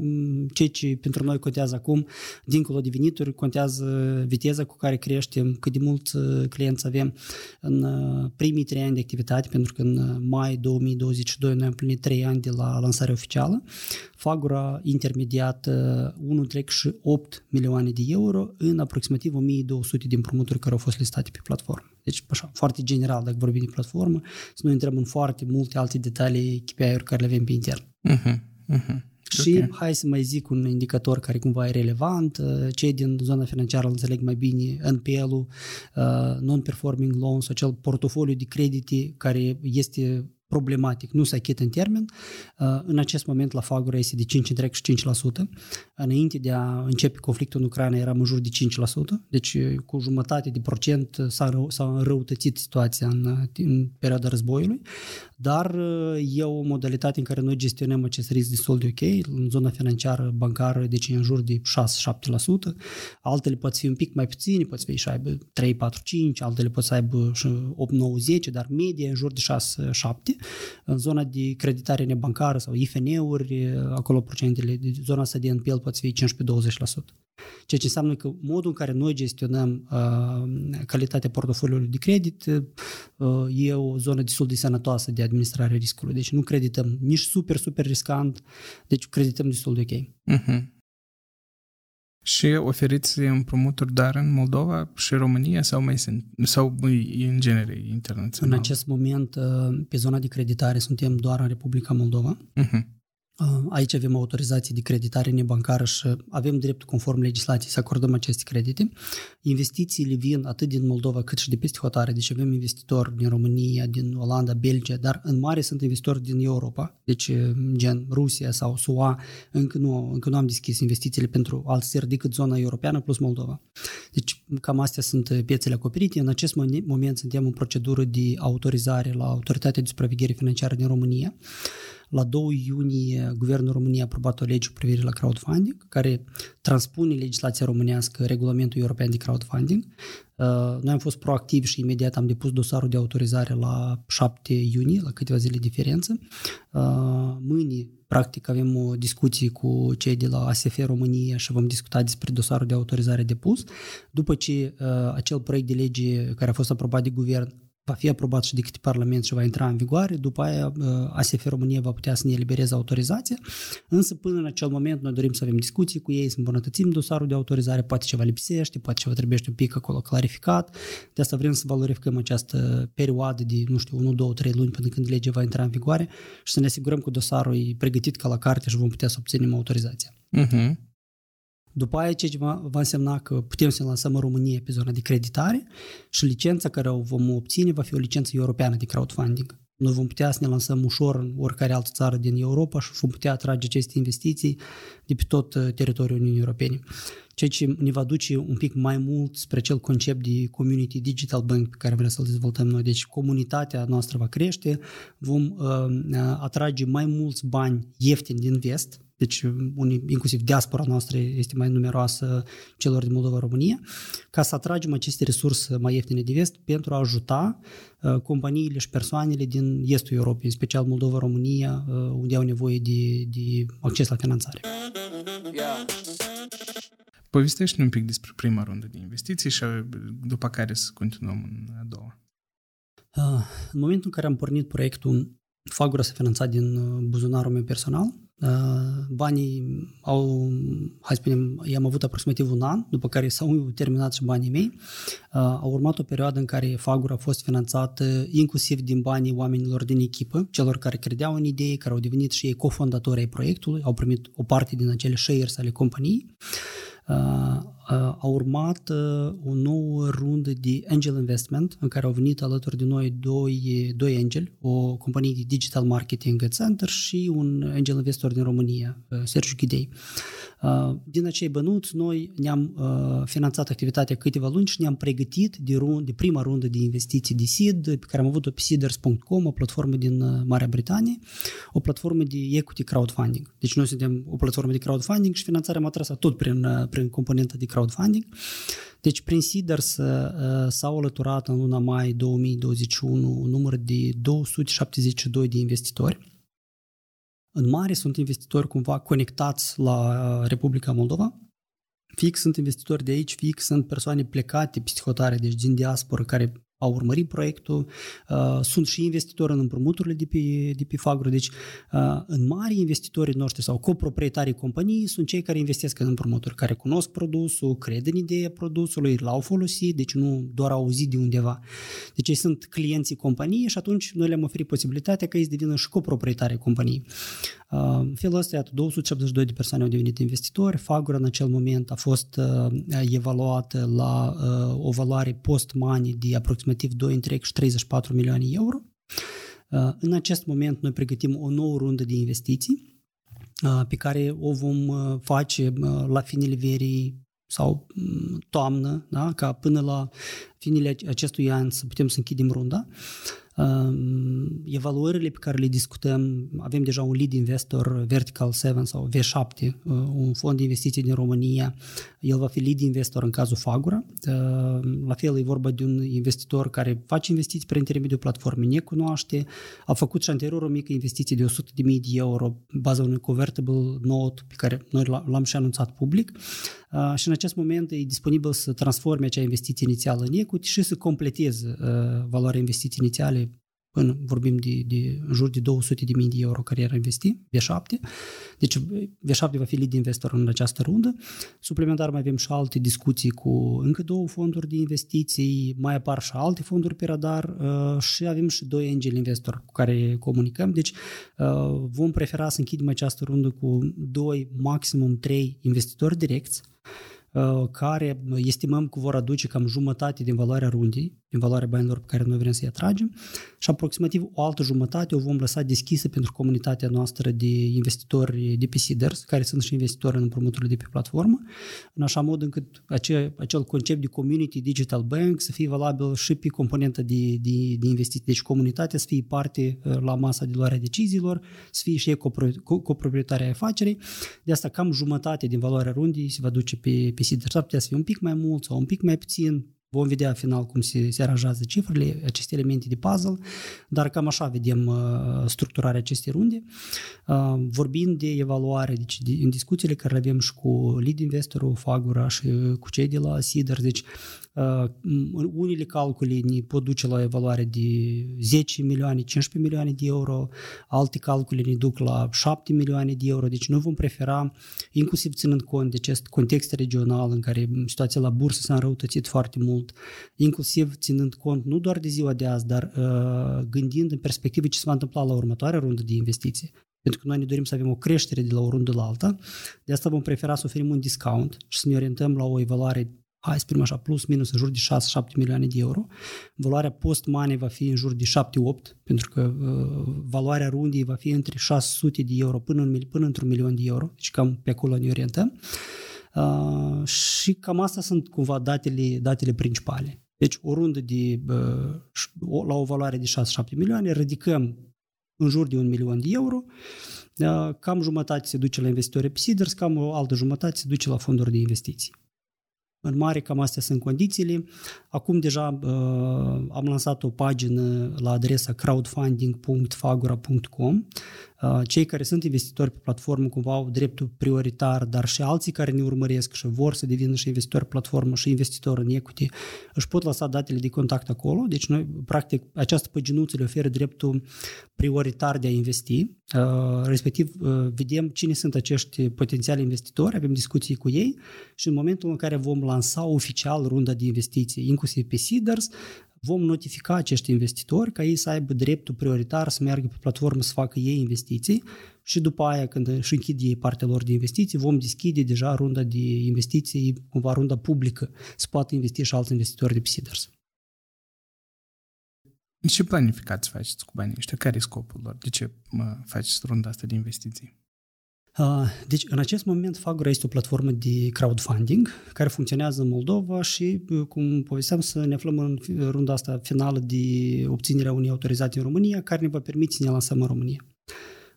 ceea ce pentru noi contează acum, dincolo de venituri, contează viteza cu care creștem, cât de mulți uh, clienți avem în uh, primii trei ani de activitate, pentru că în mai 2022 noi am plinit trei ani de la lansarea oficială. Fagura intermediat 1,8 milioane de euro în aproximativ 1200 de împrumuturi care au fost listate pe platformă. Deci, așa, foarte general, dacă vorbim de platformă, să nu intrăm în foarte multe alte detalii, KPI-uri care le avem pe intern. Uh-huh, uh-huh. Și okay. hai să mai zic un indicator care cumva e relevant. Cei din zona financiară îl înțeleg mai bine NPL-ul, non-performing loans, acel portofoliu de credite care este problematic, nu se achită în termen. Uh, în acest moment la Fagura este de 5,5%. Înainte de a începe conflictul în Ucraina eram în jur de 5%, deci uh, cu jumătate de procent s-a, rău, s-a înrăutățit situația în, în perioada războiului, dar uh, e o modalitate în care noi gestionăm acest risc destul de ok. În zona financiară, bancară, deci e în jur de 6-7%. Altele pot fi un pic mai puține, pot fi și aibă 3, 4, 5, altele pot să aibă 8, 9, 10, dar media în jur de 6, 7. În zona de creditare nebancară sau IFN-uri, acolo procentele, de zona asta de NPL pot fi 15-20%. Ceea ce înseamnă că modul în care noi gestionăm uh, calitatea portofoliului de credit uh, e o zonă destul de sănătoasă de administrare riscului. Deci nu credităm nici super, super riscant, deci credităm destul de ok. Uh-huh.
Și oferiți împrumuturi dar în Moldova și România sau mai sunt, sau în genere internațional?
În acest moment, uh, pe zona de creditare, suntem doar în Republica Moldova. Uh-huh. Aici avem autorizație de creditare nebancară și avem dreptul conform legislației să acordăm aceste credite. Investițiile vin atât din Moldova cât și de peste hotare, deci avem investitori din România, din Olanda, Belgia, dar în mare sunt investitori din Europa, deci gen Rusia sau SUA, încă nu, încă nu am deschis investițiile pentru alți țări decât zona europeană plus Moldova. Deci cam astea sunt piețele acoperite. În acest moment suntem în procedură de autorizare la Autoritatea de Supraveghere Financiară din România la 2 iunie, Guvernul României a aprobat o lege cu privire la crowdfunding, care transpune legislația românească, regulamentul european de crowdfunding. Uh, noi am fost proactivi și imediat am depus dosarul de autorizare la 7 iunie, la câteva zile diferență. Uh, mâine, practic, avem o discuție cu cei de la ASF România și vom discuta despre dosarul de autorizare depus. După ce uh, acel proiect de lege care a fost aprobat de guvern va fi aprobat și de câte Parlament și va intra în vigoare, după aia uh, ASF România va putea să ne elibereze autorizația, însă până în acel moment noi dorim să avem discuții cu ei, să îmbunătățim dosarul de autorizare, poate ceva lipsește, poate ceva trebuie un pic acolo clarificat, de asta vrem să valorificăm această perioadă de, nu știu, 1, 2, 3 luni până când legea va intra în vigoare și să ne asigurăm că dosarul e pregătit ca la carte și vom putea să obținem autorizația. Uh-huh. După aia, ce va, va însemna că putem să ne lansăm în România pe zona de creditare și licența care o vom obține va fi o licență europeană de crowdfunding. Noi vom putea să ne lansăm ușor în oricare altă țară din Europa și vom putea atrage aceste investiții de pe tot uh, teritoriul Uniunii Europene. Ceea ce ne va duce un pic mai mult spre acel concept de community digital bank pe care vrem să-l dezvoltăm noi. Deci comunitatea noastră va crește, vom uh, atrage mai mulți bani ieftini din vest, deci unii, inclusiv diaspora noastră este mai numeroasă celor din Moldova, România, ca să atragem aceste resurse mai ieftine de vest pentru a ajuta uh, companiile și persoanele din estul Europei, în special Moldova, România, uh, unde au nevoie de, de acces la finanțare.
Povestește un pic despre prima rundă de investiții și uh, după care să continuăm în a doua.
În momentul în care am pornit proiectul, Fagura s-a finanțat din buzunarul meu personal Uh, banii au, hai să spunem, i-am avut aproximativ un an, după care s-au terminat și banii mei. Uh, a urmat o perioadă în care Fagur a fost finanțată inclusiv din banii oamenilor din echipă, celor care credeau în idei, care au devenit și ei cofondatori ai proiectului, au primit o parte din acele shares ale companiei. Uh, a urmat o nouă rundă de angel investment în care au venit alături de noi doi, doi angel, o companie de digital marketing center și un angel investor din România, Sergiu Ghidei. Din acei bănuți, noi ne-am finanțat activitatea câteva luni și ne-am pregătit de, rund, de prima rundă de investiții de seed, pe care am avut-o pe seeders.com, o platformă din Marea Britanie, o platformă de equity crowdfunding. Deci noi suntem o platformă de crowdfunding și finanțarea am atras tot prin, prin componenta de crowdfunding. Deci prin Seeders s-au alăturat în luna mai 2021 un număr de 272 de investitori. În mare sunt investitori cumva conectați la Republica Moldova, fix sunt investitori de aici, fix sunt persoane plecate psihotare, deci din diaspora, care au urmărit proiectul, uh, sunt și investitori în împrumuturile de pe, de pe Fagru, deci uh, în mari investitorii noștri sau coproprietarii companiei sunt cei care investesc în împrumuturi, care cunosc produsul, cred în ideea produsului, l-au folosit, deci nu doar au auzit de undeva. Deci ei sunt clienții companiei și atunci noi le-am oferit posibilitatea ca ei să devină și coproprietarii companiei. În felul ăsta, iată, 272 de persoane au devenit investitori. Fagura în acel moment a fost uh, evaluată la uh, o valoare post-money de aproximativ 2 întreg și 34 milioane euro. Uh, în acest moment noi pregătim o nouă rundă de investiții pe care o vom face la finele verii sau mm, toamnă, da? ca până la finele acestui an să putem să închidem runda. Evaluările pe care le discutăm, avem deja un lead investor Vertical 7 sau V7, uh, un fond de investiții din România. El va fi lead investor în cazul Fagura. Uh, la fel e vorba de un investitor care face investiții prin intermediul platformei, ne cunoaște, a făcut și anterior o mică investiție de 100.000 de euro baza unui convertible note pe care noi l-am și anunțat public uh, și în acest moment e disponibil să transforme acea investiție inițială în equity și să completeze valoarea investiției inițiale până vorbim de, de în jur de 200 de mii de euro care era investi, V7. Deci V7 va fi lead investor în această rundă. Suplimentar mai avem și alte discuții cu încă două fonduri de investiții, mai apar și alte fonduri pe radar uh, și avem și doi angel investor cu care comunicăm. Deci uh, vom prefera să închidem această rundă cu doi, maximum trei investitori direcți Uh, care estimăm că vor aduce cam jumătate din valoarea rundei, din valoarea banilor pe care noi vrem să-i atragem și aproximativ o altă jumătate o vom lăsa deschisă pentru comunitatea noastră de investitori de pe Seeders, care sunt și investitori în împrumuturile de pe platformă, în așa mod încât acel, acel concept de community digital bank să fie valabil și pe componenta de, de, de investiții. Deci comunitatea să fie parte uh, la masa de luare a deciziilor, să fie și ei coproprietarea afacerii. De asta cam jumătate din valoarea rundei se va duce pe, pe Seeders. S-ar putea să fie un pic mai mult sau un pic mai puțin, Vom vedea final cum se, se aranjează cifrele, aceste elemente de puzzle, dar cam așa vedem uh, structurarea acestei runde. Uh, vorbind de evaluare, deci de, în discuțiile care le avem și cu lead investorul Fagura și cu cei de la Sider, deci Uh, unele calcule ne pot duce la evaluare de 10 milioane, 15 milioane de euro, alte calcule ne duc la 7 milioane de euro, deci noi vom prefera, inclusiv ținând cont de acest context regional în care situația la bursă s-a înrăutățit foarte mult, inclusiv ținând cont nu doar de ziua de azi, dar uh, gândind în perspectivă ce se va întâmpla la următoarea rundă de investiții. Pentru că noi ne dorim să avem o creștere de la o rundă la alta, de asta vom prefera să oferim un discount și să ne orientăm la o evaluare hai să spunem așa, plus minus în jur de 6-7 milioane de euro. Valoarea post-money va fi în jur de 7-8, pentru că uh, valoarea rundii va fi între 600 de euro până, în, până într-un milion de euro, deci cam pe acolo ne orientăm. Uh, și cam astea sunt cumva datele, datele principale. Deci o rundă de, uh, la o valoare de 6-7 milioane, ridicăm în jur de un milion de euro, uh, cam jumătate se duce la investitori pe Seeders, cam o altă jumătate se duce la fonduri de investiții. În mare, cam astea sunt condițiile. Acum deja uh, am lansat o pagină la adresa crowdfunding.fagura.com Uh, cei care sunt investitori pe platformă cumva au dreptul prioritar, dar și alții care ne urmăresc și vor să devină și investitori pe platformă și investitori în equity, își pot lăsa datele de contact acolo. Deci noi, practic, această păginuță le oferă dreptul prioritar de a investi, uh, respectiv uh, vedem cine sunt acești potențiali investitori, avem discuții cu ei și în momentul în care vom lansa oficial runda de investiții, inclusiv pe Seeders, vom notifica acești investitori ca ei să aibă dreptul prioritar să meargă pe platformă să facă ei investiții și după aia când își închid ei partea lor de investiții, vom deschide deja runda de investiții, cumva runda publică, să poată investi și alți investitori de pe Seeders.
Ce planificați faceți cu banii ăștia? Care e scopul lor? De ce mă faceți runda asta de investiții?
Deci, în acest moment, Fagura este o platformă de crowdfunding care funcționează în Moldova și, cum povesteam, să ne aflăm în runda asta finală de obținerea unei autorizații în România, care ne va permite să ne lansăm în România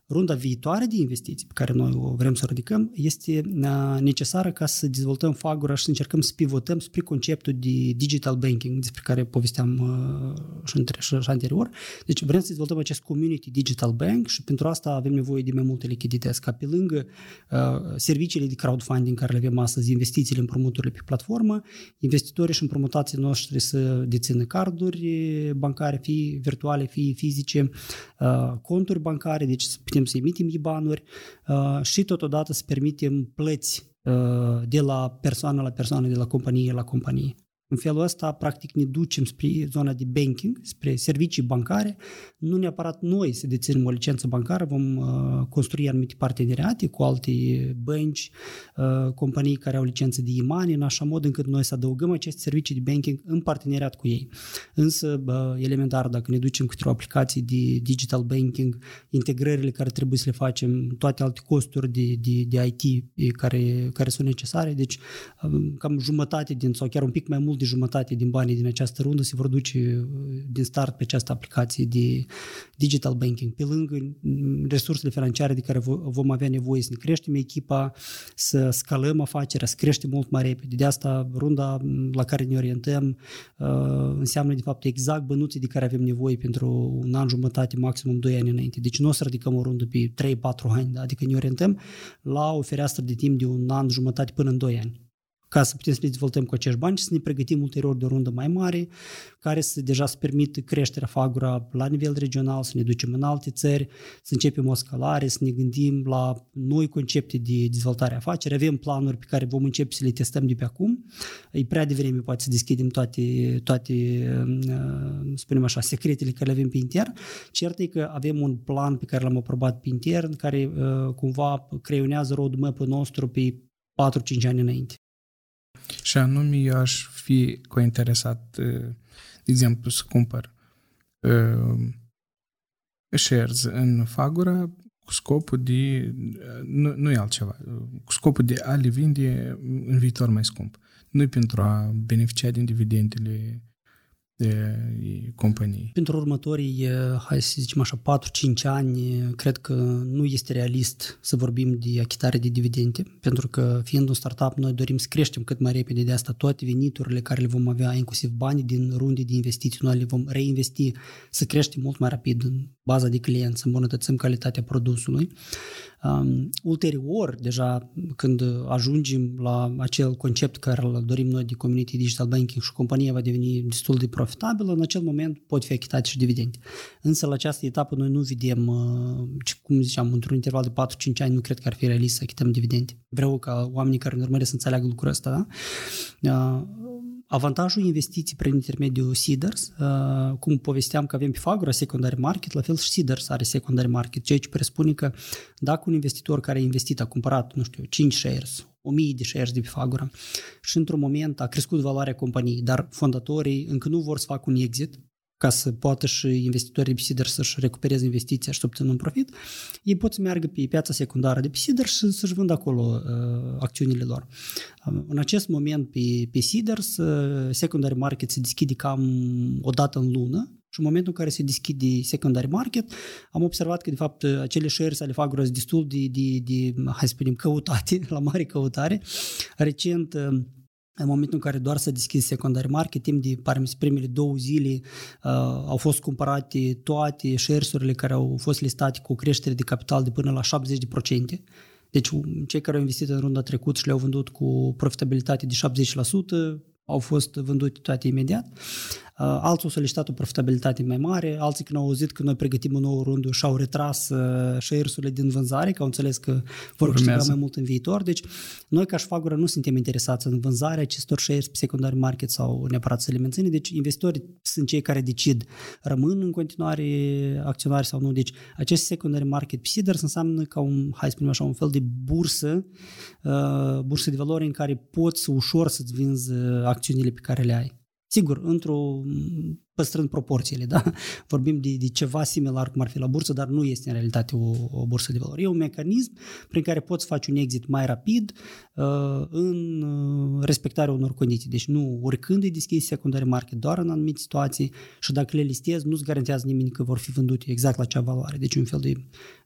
runda viitoare de investiții pe care noi o vrem să o ridicăm este uh, necesară ca să dezvoltăm Fagura și să încercăm să pivotăm spre conceptul de digital banking despre care povesteam uh, și, între, și anterior. Deci vrem să dezvoltăm acest community digital bank și pentru asta avem nevoie de mai multe lichidități, ca pe lângă uh, serviciile de crowdfunding care le avem astăzi, investițiile, împrumuturile pe platformă, investitorii și împrumutații noștri să dețină carduri bancare, fie virtuale, fie fizice, uh, conturi bancare, deci să putem să emitem IBAN-uri uh, și totodată să permitem plăți uh, de la persoană la persoană, de la companie la companie. În felul ăsta, practic, ne ducem spre zona de banking, spre servicii bancare. Nu neapărat noi să deținem o licență bancară, vom uh, construi anumite parteneriate cu alte bănci, uh, companii care au licență de e în așa mod încât noi să adăugăm aceste servicii de banking în parteneriat cu ei. Însă, uh, elementar, dacă ne ducem către o aplicație de digital banking, integrările care trebuie să le facem, toate alte costuri de, de, de IT care, care sunt necesare, deci cam jumătate din, sau chiar un pic mai mult de jumătate din banii din această rundă se vor duce uh, din start pe această aplicație de digital banking. Pe lângă mm, resursele financiare de care vom avea nevoie să ne creștem echipa, să scalăm afacerea, să creștem mult mai repede. De asta runda mm, la care ne orientăm uh, înseamnă de fapt exact bănuții de care avem nevoie pentru un an jumătate, maximum 2 ani înainte. Deci nu o să ridicăm o rundă pe 3-4 ani, adică ne orientăm la o fereastră de timp de un an jumătate până în 2 ani ca să putem să le dezvoltăm cu acești bani și să ne pregătim ulterior de o rundă mai mare, care să deja să permită creșterea Fagura la nivel regional, să ne ducem în alte țări, să începem o scalare, să ne gândim la noi concepte de dezvoltare afaceri. Avem planuri pe care vom începe să le testăm de pe acum. E prea devreme poate să deschidem toate, toate uh, spunem așa, secretele care le avem pe intern. Cert e că avem un plan pe care l-am aprobat pe intern, care uh, cumva creionează roadmap-ul nostru pe 4-5 ani înainte.
Și anume, eu aș fi cointeresat, uh, de exemplu, să cumpăr uh, shares în Fagura cu scopul de, nu, nu e altceva, cu scopul de a le vinde în viitor mai scump. Nu pentru a beneficia din dividendele de companii.
Pentru următorii, hai să zicem așa, 4-5 ani, cred că nu este realist să vorbim de achitare de dividende, pentru că fiind un startup, noi dorim să creștem cât mai repede de asta toate veniturile care le vom avea, inclusiv banii din runde de investiții, noi le vom reinvesti să creștem mult mai rapid în baza de clienți, să îmbunătățim calitatea produsului. Um, ulterior, deja când ajungem la acel concept care îl dorim noi de community digital banking și compania va deveni destul de profitabilă, în acel moment pot fi achitate și dividende. Însă la această etapă noi nu vedem, uh, cum ziceam, într-un interval de 4-5 ani nu cred că ar fi realist să achităm dividende. Vreau ca oamenii care ne urmăresc să înțeleagă lucrul ăsta. Da? Uh, Avantajul investiții prin intermediul Seeders, uh, cum povesteam că avem pe Fagura secondary market, la fel și Seeders are secondary market, ceea ce presupune că dacă un investitor care a investit, a cumpărat, nu știu, 5 shares, 1000 de shares de pe Fagura și într-un moment a crescut valoarea companiei, dar fondatorii încă nu vor să facă un exit, ca să poată și investitorii de Sider să-și recupereze investiția și să obțină un profit, ei pot să meargă pe piața secundară de pe Sider și să-și vândă acolo uh, acțiunile lor. Uh, în acest moment pe, pe Sider, uh, secondary market se deschide cam o dată în lună și în momentul în care se deschide secondary market, am observat că, de fapt, acele shares ale Fagros destul de, de, de, hai să spunem, căutate, [LAUGHS] la mare căutare. Recent, uh, în momentul în care doar s-a deschis secondary market, timp de parmi primele două zile uh, au fost cumpărate toate shares-urile care au fost listate cu o creștere de capital de până la 70%. Deci cei care au investit în runda trecută și le-au vândut cu profitabilitate de 70%, au fost vândute toate imediat. Uh, alții au solicitat o profitabilitate mai mare, alții când au auzit că noi pregătim un nou rundă și-au retras uh, share din vânzare, că au înțeles că vor câștiga mai mult în viitor. Deci noi ca Șfagura nu suntem interesați în vânzarea acestor shares pe secondary market sau neapărat să le menține. Deci investitorii sunt cei care decid rămân în continuare acționari sau nu. Deci acest secondary market pe Seeders înseamnă ca un, hai să spunem așa, un fel de bursă, uh, bursă de valori în care poți ușor să-ți vinzi acțiunile pe care le ai. Sigur, într-o păstrând proporțiile, da? [LAUGHS] Vorbim de, de ceva similar cum ar fi la bursă, dar nu este în realitate o, o bursă de valori. E un mecanism prin care poți face un exit mai rapid uh, în uh, respectarea unor condiții. Deci nu oricând îi deschizi secundare market, doar în anumite situații și dacă le listezi, nu-ți garantează nimeni că vor fi vândute exact la acea valoare. Deci un fel de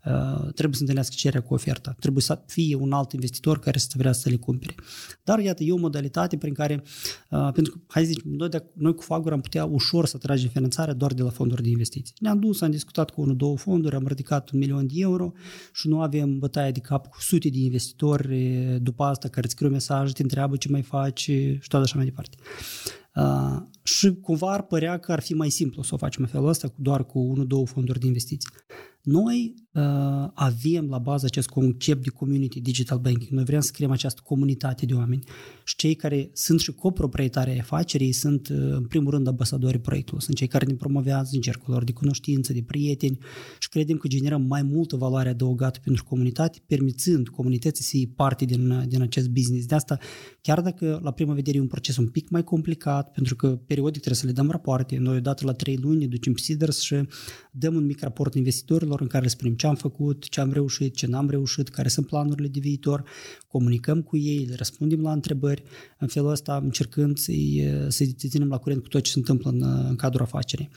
uh, trebuie să întâlnească cererea cu oferta. Trebuie să fie un alt investitor care să vrea să le cumpere. Dar iată, e o modalitate prin care, uh, pentru că, hai să zicem, noi, de, noi cu Fagor am putea ușor să tragem finanțare doar de la fonduri de investiții. Ne-am dus, am discutat cu unul, două fonduri, am ridicat un milion de euro și nu avem bătaie de cap cu sute de investitori după asta care îți scriu mesaj, te întreabă ce mai faci și tot așa mai departe. Uh, și cumva ar părea că ar fi mai simplu să o facem în felul ăsta doar cu unul, două fonduri de investiții. Noi uh, avem la bază acest concept de community digital banking. Noi vrem să creăm această comunitate de oameni și cei care sunt și coproprietari ai afacerii sunt uh, în primul rând ambasadorii proiectului. Sunt cei care ne promovează în cercul lor de cunoștință, de prieteni și credem că generăm mai multă valoare adăugată pentru comunitate, permițând comunității să iei parte din, din acest business. De asta, chiar dacă la prima vedere e un proces un pic mai complicat, pentru că periodic trebuie să le dăm rapoarte, noi odată la trei luni ne ducem Seeders și dăm un mic raport investitorilor în care le spunem ce am făcut, ce am reușit, ce n-am reușit, care sunt planurile de viitor, comunicăm cu ei, le răspundem la întrebări, în felul ăsta încercând să-i, să-i ținem la curent cu tot ce se întâmplă în, în cadrul afacerii.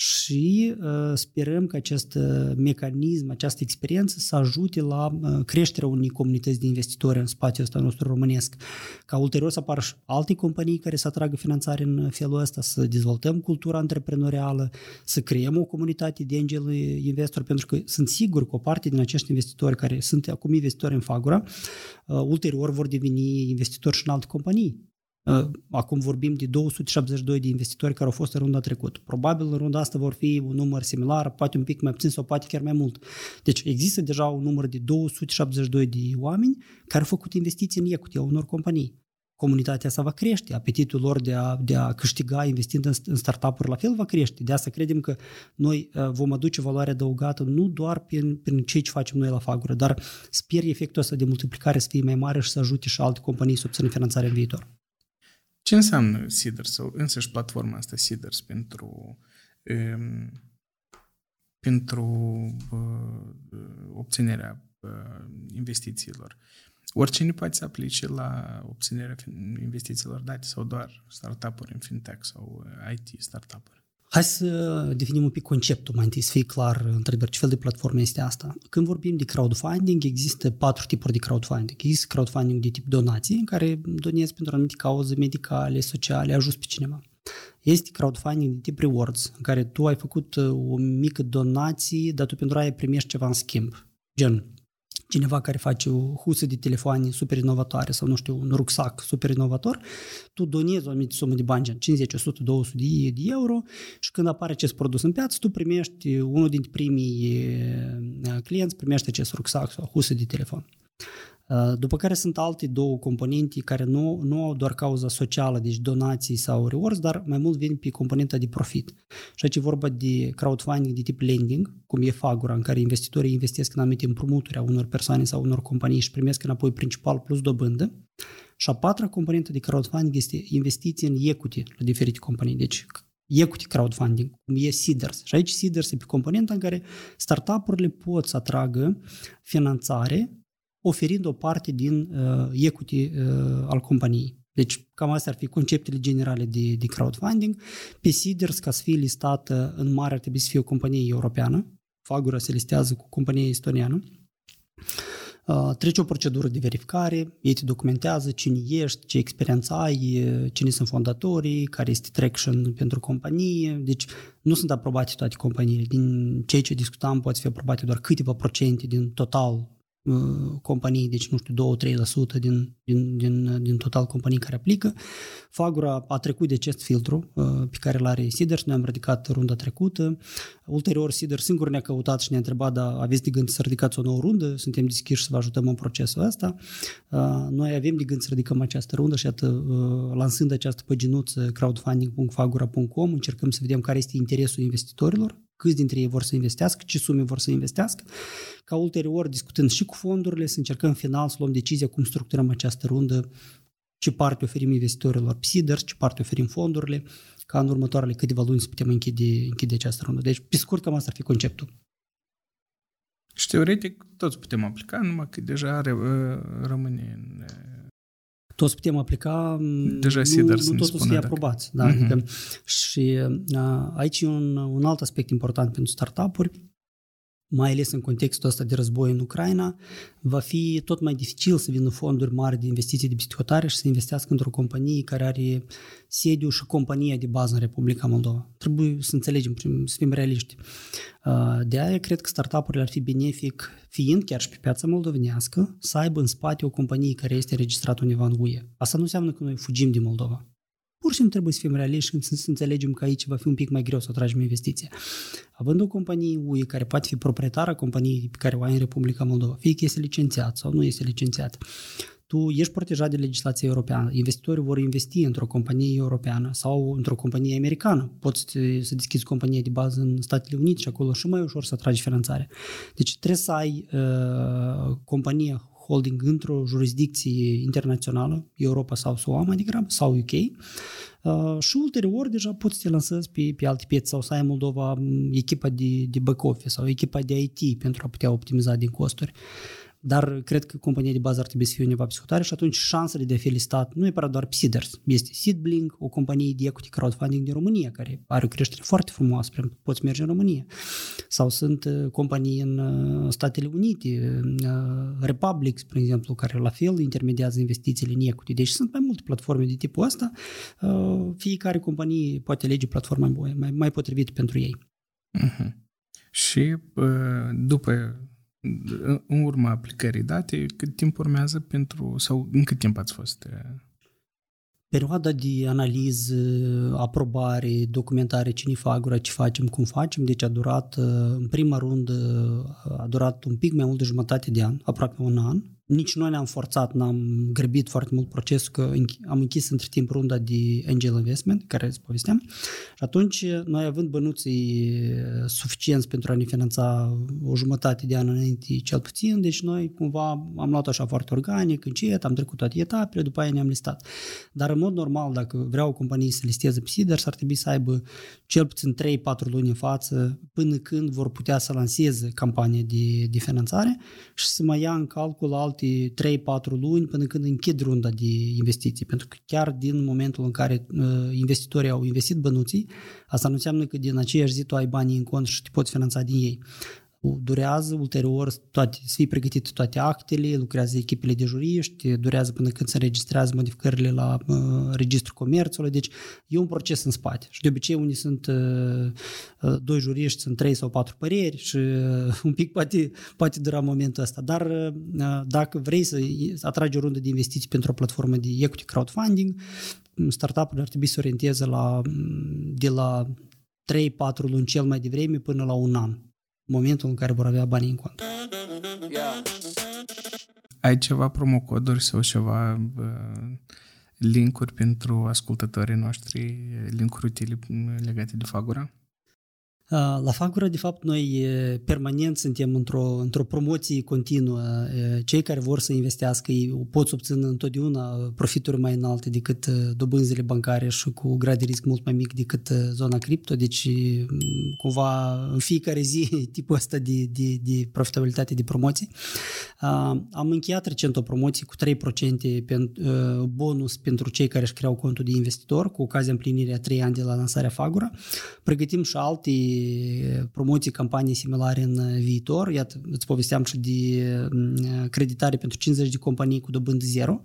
Și uh, sperăm că acest uh, mecanism, această experiență să ajute la uh, creșterea unei comunități de investitori în spațiul ăsta nostru românesc, ca ulterior să apară și alte companii care să atragă finanțare în felul ăsta, să dezvoltăm cultura antreprenorială, să creăm o comunitate de angel investor, pentru că sunt sigur că o parte din acești investitori care sunt acum investitori în Fagura, uh, ulterior vor deveni investitori și în alte companii. Uh, acum vorbim de 272 de investitori care au fost în runda trecută. Probabil în runda asta vor fi un număr similar, poate un pic mai puțin sau poate chiar mai mult. Deci există deja un număr de 272 de oameni care au făcut investiții în equity a unor companii comunitatea asta va crește, apetitul lor de a, de a câștiga investind în, în startup-uri la fel va crește. De asta credem că noi uh, vom aduce valoare adăugată nu doar prin, prin ceea ce facem noi la Fagură, dar sper efectul ăsta de multiplicare să fie mai mare și să ajute și alte companii să obțină finanțare în viitor.
Ce înseamnă Seeders sau însăși platforma asta Seeders pentru um, pentru uh, obținerea uh, investițiilor? Oricine poate să aplice la obținerea investițiilor date sau doar startup-uri în fintech sau uh, IT startup-uri?
Hai să definim un pic conceptul mai întâi, să fie clar, într-adevăr, ce fel de platformă este asta. Când vorbim de crowdfunding, există patru tipuri de crowdfunding. Există crowdfunding de tip donații, în care donezi pentru anumite cauze medicale, sociale, ajuns pe cineva. Este crowdfunding de tip rewards, în care tu ai făcut uh, o mică donație, dar tu pentru aia primești ceva în schimb. Gen, cineva care face o husă de telefoane super inovatoare sau, nu știu, un rucsac super inovator, tu donezi o anumită sumă de bani, gen 50, 100, 200 de, de euro și când apare acest produs în piață, tu primești unul dintre primii eh, clienți, primește acest rucsac sau husă de telefon. Uh, după care sunt alte două componente care nu, nu au doar cauza socială, deci donații sau rewards, dar mai mult vin pe componenta de profit. Și aici e vorba de crowdfunding de tip lending, cum e Fagura, în care investitorii investesc în anumite împrumuturi a unor persoane sau unor companii și primesc înapoi principal plus dobândă. Și a patra componentă de crowdfunding este investiții în equity la diferite companii. Deci equity crowdfunding, cum e Seeders. Și aici Seeders e pe componenta în care startup-urile pot să atragă finanțare oferind o parte din uh, equity uh, al companiei. Deci cam astea ar fi conceptele generale de, de crowdfunding. Pe Seeders, ca să fie listată în mare, ar trebui să fie o companie europeană. Fagura se listează cu companie estoniană. Uh, trece o procedură de verificare, ei te documentează cine ești, ce experiență ai, cine sunt fondatorii, care este traction pentru companie. Deci nu sunt aprobate toate companiile. Din ceea ce discutam, poate fi aprobate doar câteva procente din total Uh, companii, deci nu știu, 2-3% din, din, din, din total companii care aplică. Fagura a trecut de acest filtru uh, pe care îl are Sider noi am ridicat runda trecută. Ulterior, Sider singur ne-a căutat și ne-a întrebat, dar aveți de gând să ridicați o nouă rundă? Suntem deschiși să vă ajutăm în procesul ăsta. Uh, noi avem de gând să ridicăm această rundă și atât, lansând această păginuță crowdfunding.fagura.com, încercăm să vedem care este interesul investitorilor câți dintre ei vor să investească, ce sume vor să investească, ca ulterior, discutând și cu fondurile, să încercăm final să luăm decizia cum structurăm această rundă, ce parte oferim investitorilor PSIDERS, ce parte oferim fondurile, ca în următoarele câteva luni să putem închide, închide această rundă. Deci, pe scurt, cam asta ar fi conceptul.
Și teoretic toți putem aplica, numai că deja rămâne în
toți putem aplica,
Deja
nu, nu
toți
să fie aprobați. Da? Uh-huh. Adică, și a, aici e un, un alt aspect important pentru startup-uri, mai ales în contextul ăsta de război în Ucraina, va fi tot mai dificil să vină fonduri mari de investiții de psihotare și să investească într-o companie care are sediu și compania de bază în Republica Moldova. Trebuie să înțelegem, să fim realiști. De aia cred că startup-urile ar fi benefic, fiind chiar și pe piața moldovenească, să aibă în spate o companie care este registrată undeva în UE. Asta nu înseamnă că noi fugim din Moldova. Pur și simplu trebuie să fim realiști și să înțelegem că aici va fi un pic mai greu să atragem investiția. Având o companie UE care poate fi proprietară a companiei pe care o ai în Republica Moldova, fie că este licențiat sau nu este licențiat, tu ești protejat de legislația europeană. Investitorii vor investi într-o companie europeană sau într-o companie americană. Poți să deschizi companie de bază în Statele Unite și acolo și mai ușor să atragi finanțare. Deci trebuie să ai uh, companie holding într-o jurisdicție internațională, Europa sau SUA mai degrabă, sau UK, uh, și ulterior deja poți să te lansezi pe, pe alte piețe sau să ai Moldova echipa de, de back-office sau echipa de IT pentru a putea optimiza din costuri. Uh, dar cred că compania de bază ar trebui să fie undeva psihotare și atunci șansele de a fi listat nu e neapărat doar Seeders. Este Seedblink, o companie de equity crowdfunding din România, care are o creștere foarte frumoasă, poți merge în România. Sau sunt uh, companii în uh, Statele Unite, uh, Republic, spre exemplu, care la fel intermediază investițiile în equity. Deci sunt mai multe platforme de tipul ăsta. Fiecare companie poate alege platforma mai, mai potrivită pentru ei.
Uh-huh. Și după, în urma aplicării date, cât timp urmează pentru, sau în cât timp ați fost?
Perioada de analiză, aprobare, documentare, cine fagura, ce facem, cum facem, deci a durat, în prima rundă, a durat un pic mai mult de jumătate de an, aproape un an, nici noi ne-am forțat, n-am grăbit foarte mult procesul, că am închis între timp runda de angel investment, care îți povesteam. Și atunci, noi având bănuții suficienți pentru a ne finanța o jumătate de an înainte, cel puțin, deci noi cumva am luat așa foarte organic, încet, am trecut toate etapele, după aia ne-am listat. Dar în mod normal, dacă vreau o companie să listeze pe SIDER, s-ar trebui să aibă cel puțin 3-4 luni în față, până când vor putea să lanseze campania de, de finanțare și să mai ia în calcul alt alte 3-4 luni până când închid runda de investiții. Pentru că chiar din momentul în care uh, investitorii au investit bănuții, asta nu înseamnă că din aceeași zi tu ai banii în cont și te poți finanța din ei durează ulterior toate, să fie pregătite toate actele, lucrează echipele de juriști, durează până când se înregistrează modificările la uh, registrul comerțului, deci e un proces în spate. Și de obicei unii sunt uh, uh, doi juriști, sunt trei sau patru păreri și uh, [LAUGHS] un pic poate, poate dura momentul ăsta. Dar uh, dacă vrei să atragi o rundă de investiții pentru o platformă de equity crowdfunding, startup-ul ar trebui să orienteze la, de la 3-4 luni cel mai devreme până la un an momentul în care vor avea banii în cont.
Ai ceva promocoduri sau ceva uh, linkuri pentru ascultătorii noștri, linkuri utile legate de Fagura?
La Fagura, de fapt, noi permanent suntem într-o, într-o promoție continuă. Cei care vor să investească ei pot să obțină întotdeauna profituri mai înalte decât dobânzile bancare și cu grad de risc mult mai mic decât zona cripto. Deci, cumva, în fiecare zi, [LAUGHS] tipul ăsta de, de, de profitabilitate de promoții. Am încheiat recent o promoție cu 3% bonus pentru cei care își creau contul de investitor cu ocazia împlinirii a 3 ani de la lansarea Fagura. Pregătim și alte promoții, campanii similare în viitor. Iată, îți povesteam și de mm, creditare pentru 50 de companii cu dobândă zero.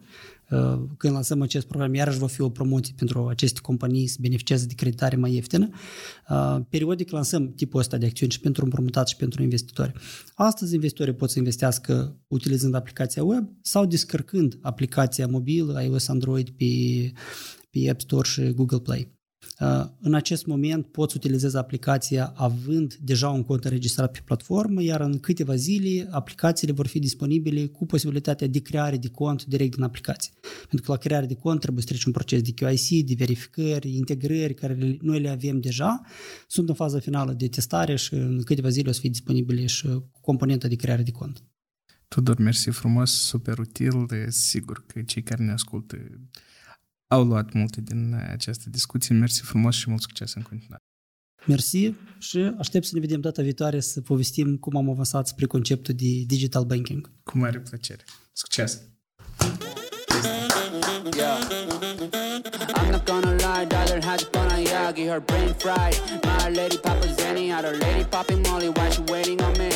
Uh, când lansăm acest program, iarăși va fi o promoție pentru aceste companii să beneficieze de creditare mai ieftină. Uh, periodic lansăm tipul ăsta de acțiuni și pentru împrumutat și pentru investitori. Astăzi investitorii pot să investească utilizând aplicația web sau descărcând aplicația mobilă iOS Android pe, pe App Store și Google Play. Uh, în acest moment poți utilizezi aplicația având deja un cont înregistrat pe platformă, iar în câteva zile aplicațiile vor fi disponibile cu posibilitatea de creare de cont direct din aplicație. Pentru că la creare de cont trebuie să treci un proces de QIC, de verificări, integrări care noi le avem deja, sunt în faza finală de testare și în câteva zile o să fie disponibile și componenta de creare de cont.
Tudor, mersi frumos, super util, de sigur că cei care ne ascultă au luat multe din această discuție. Mersi frumos și mult succes în continuare.
Mersi și aștept să ne vedem data viitoare să povestim cum am avansat spre conceptul de digital banking.
Cu mare plăcere. Succes! Yeah. I'm not gonna lie, daughter had fun on Yagi, her brain fried. My lady Papa Zenny, had her lady popping Molly, why she waiting on me?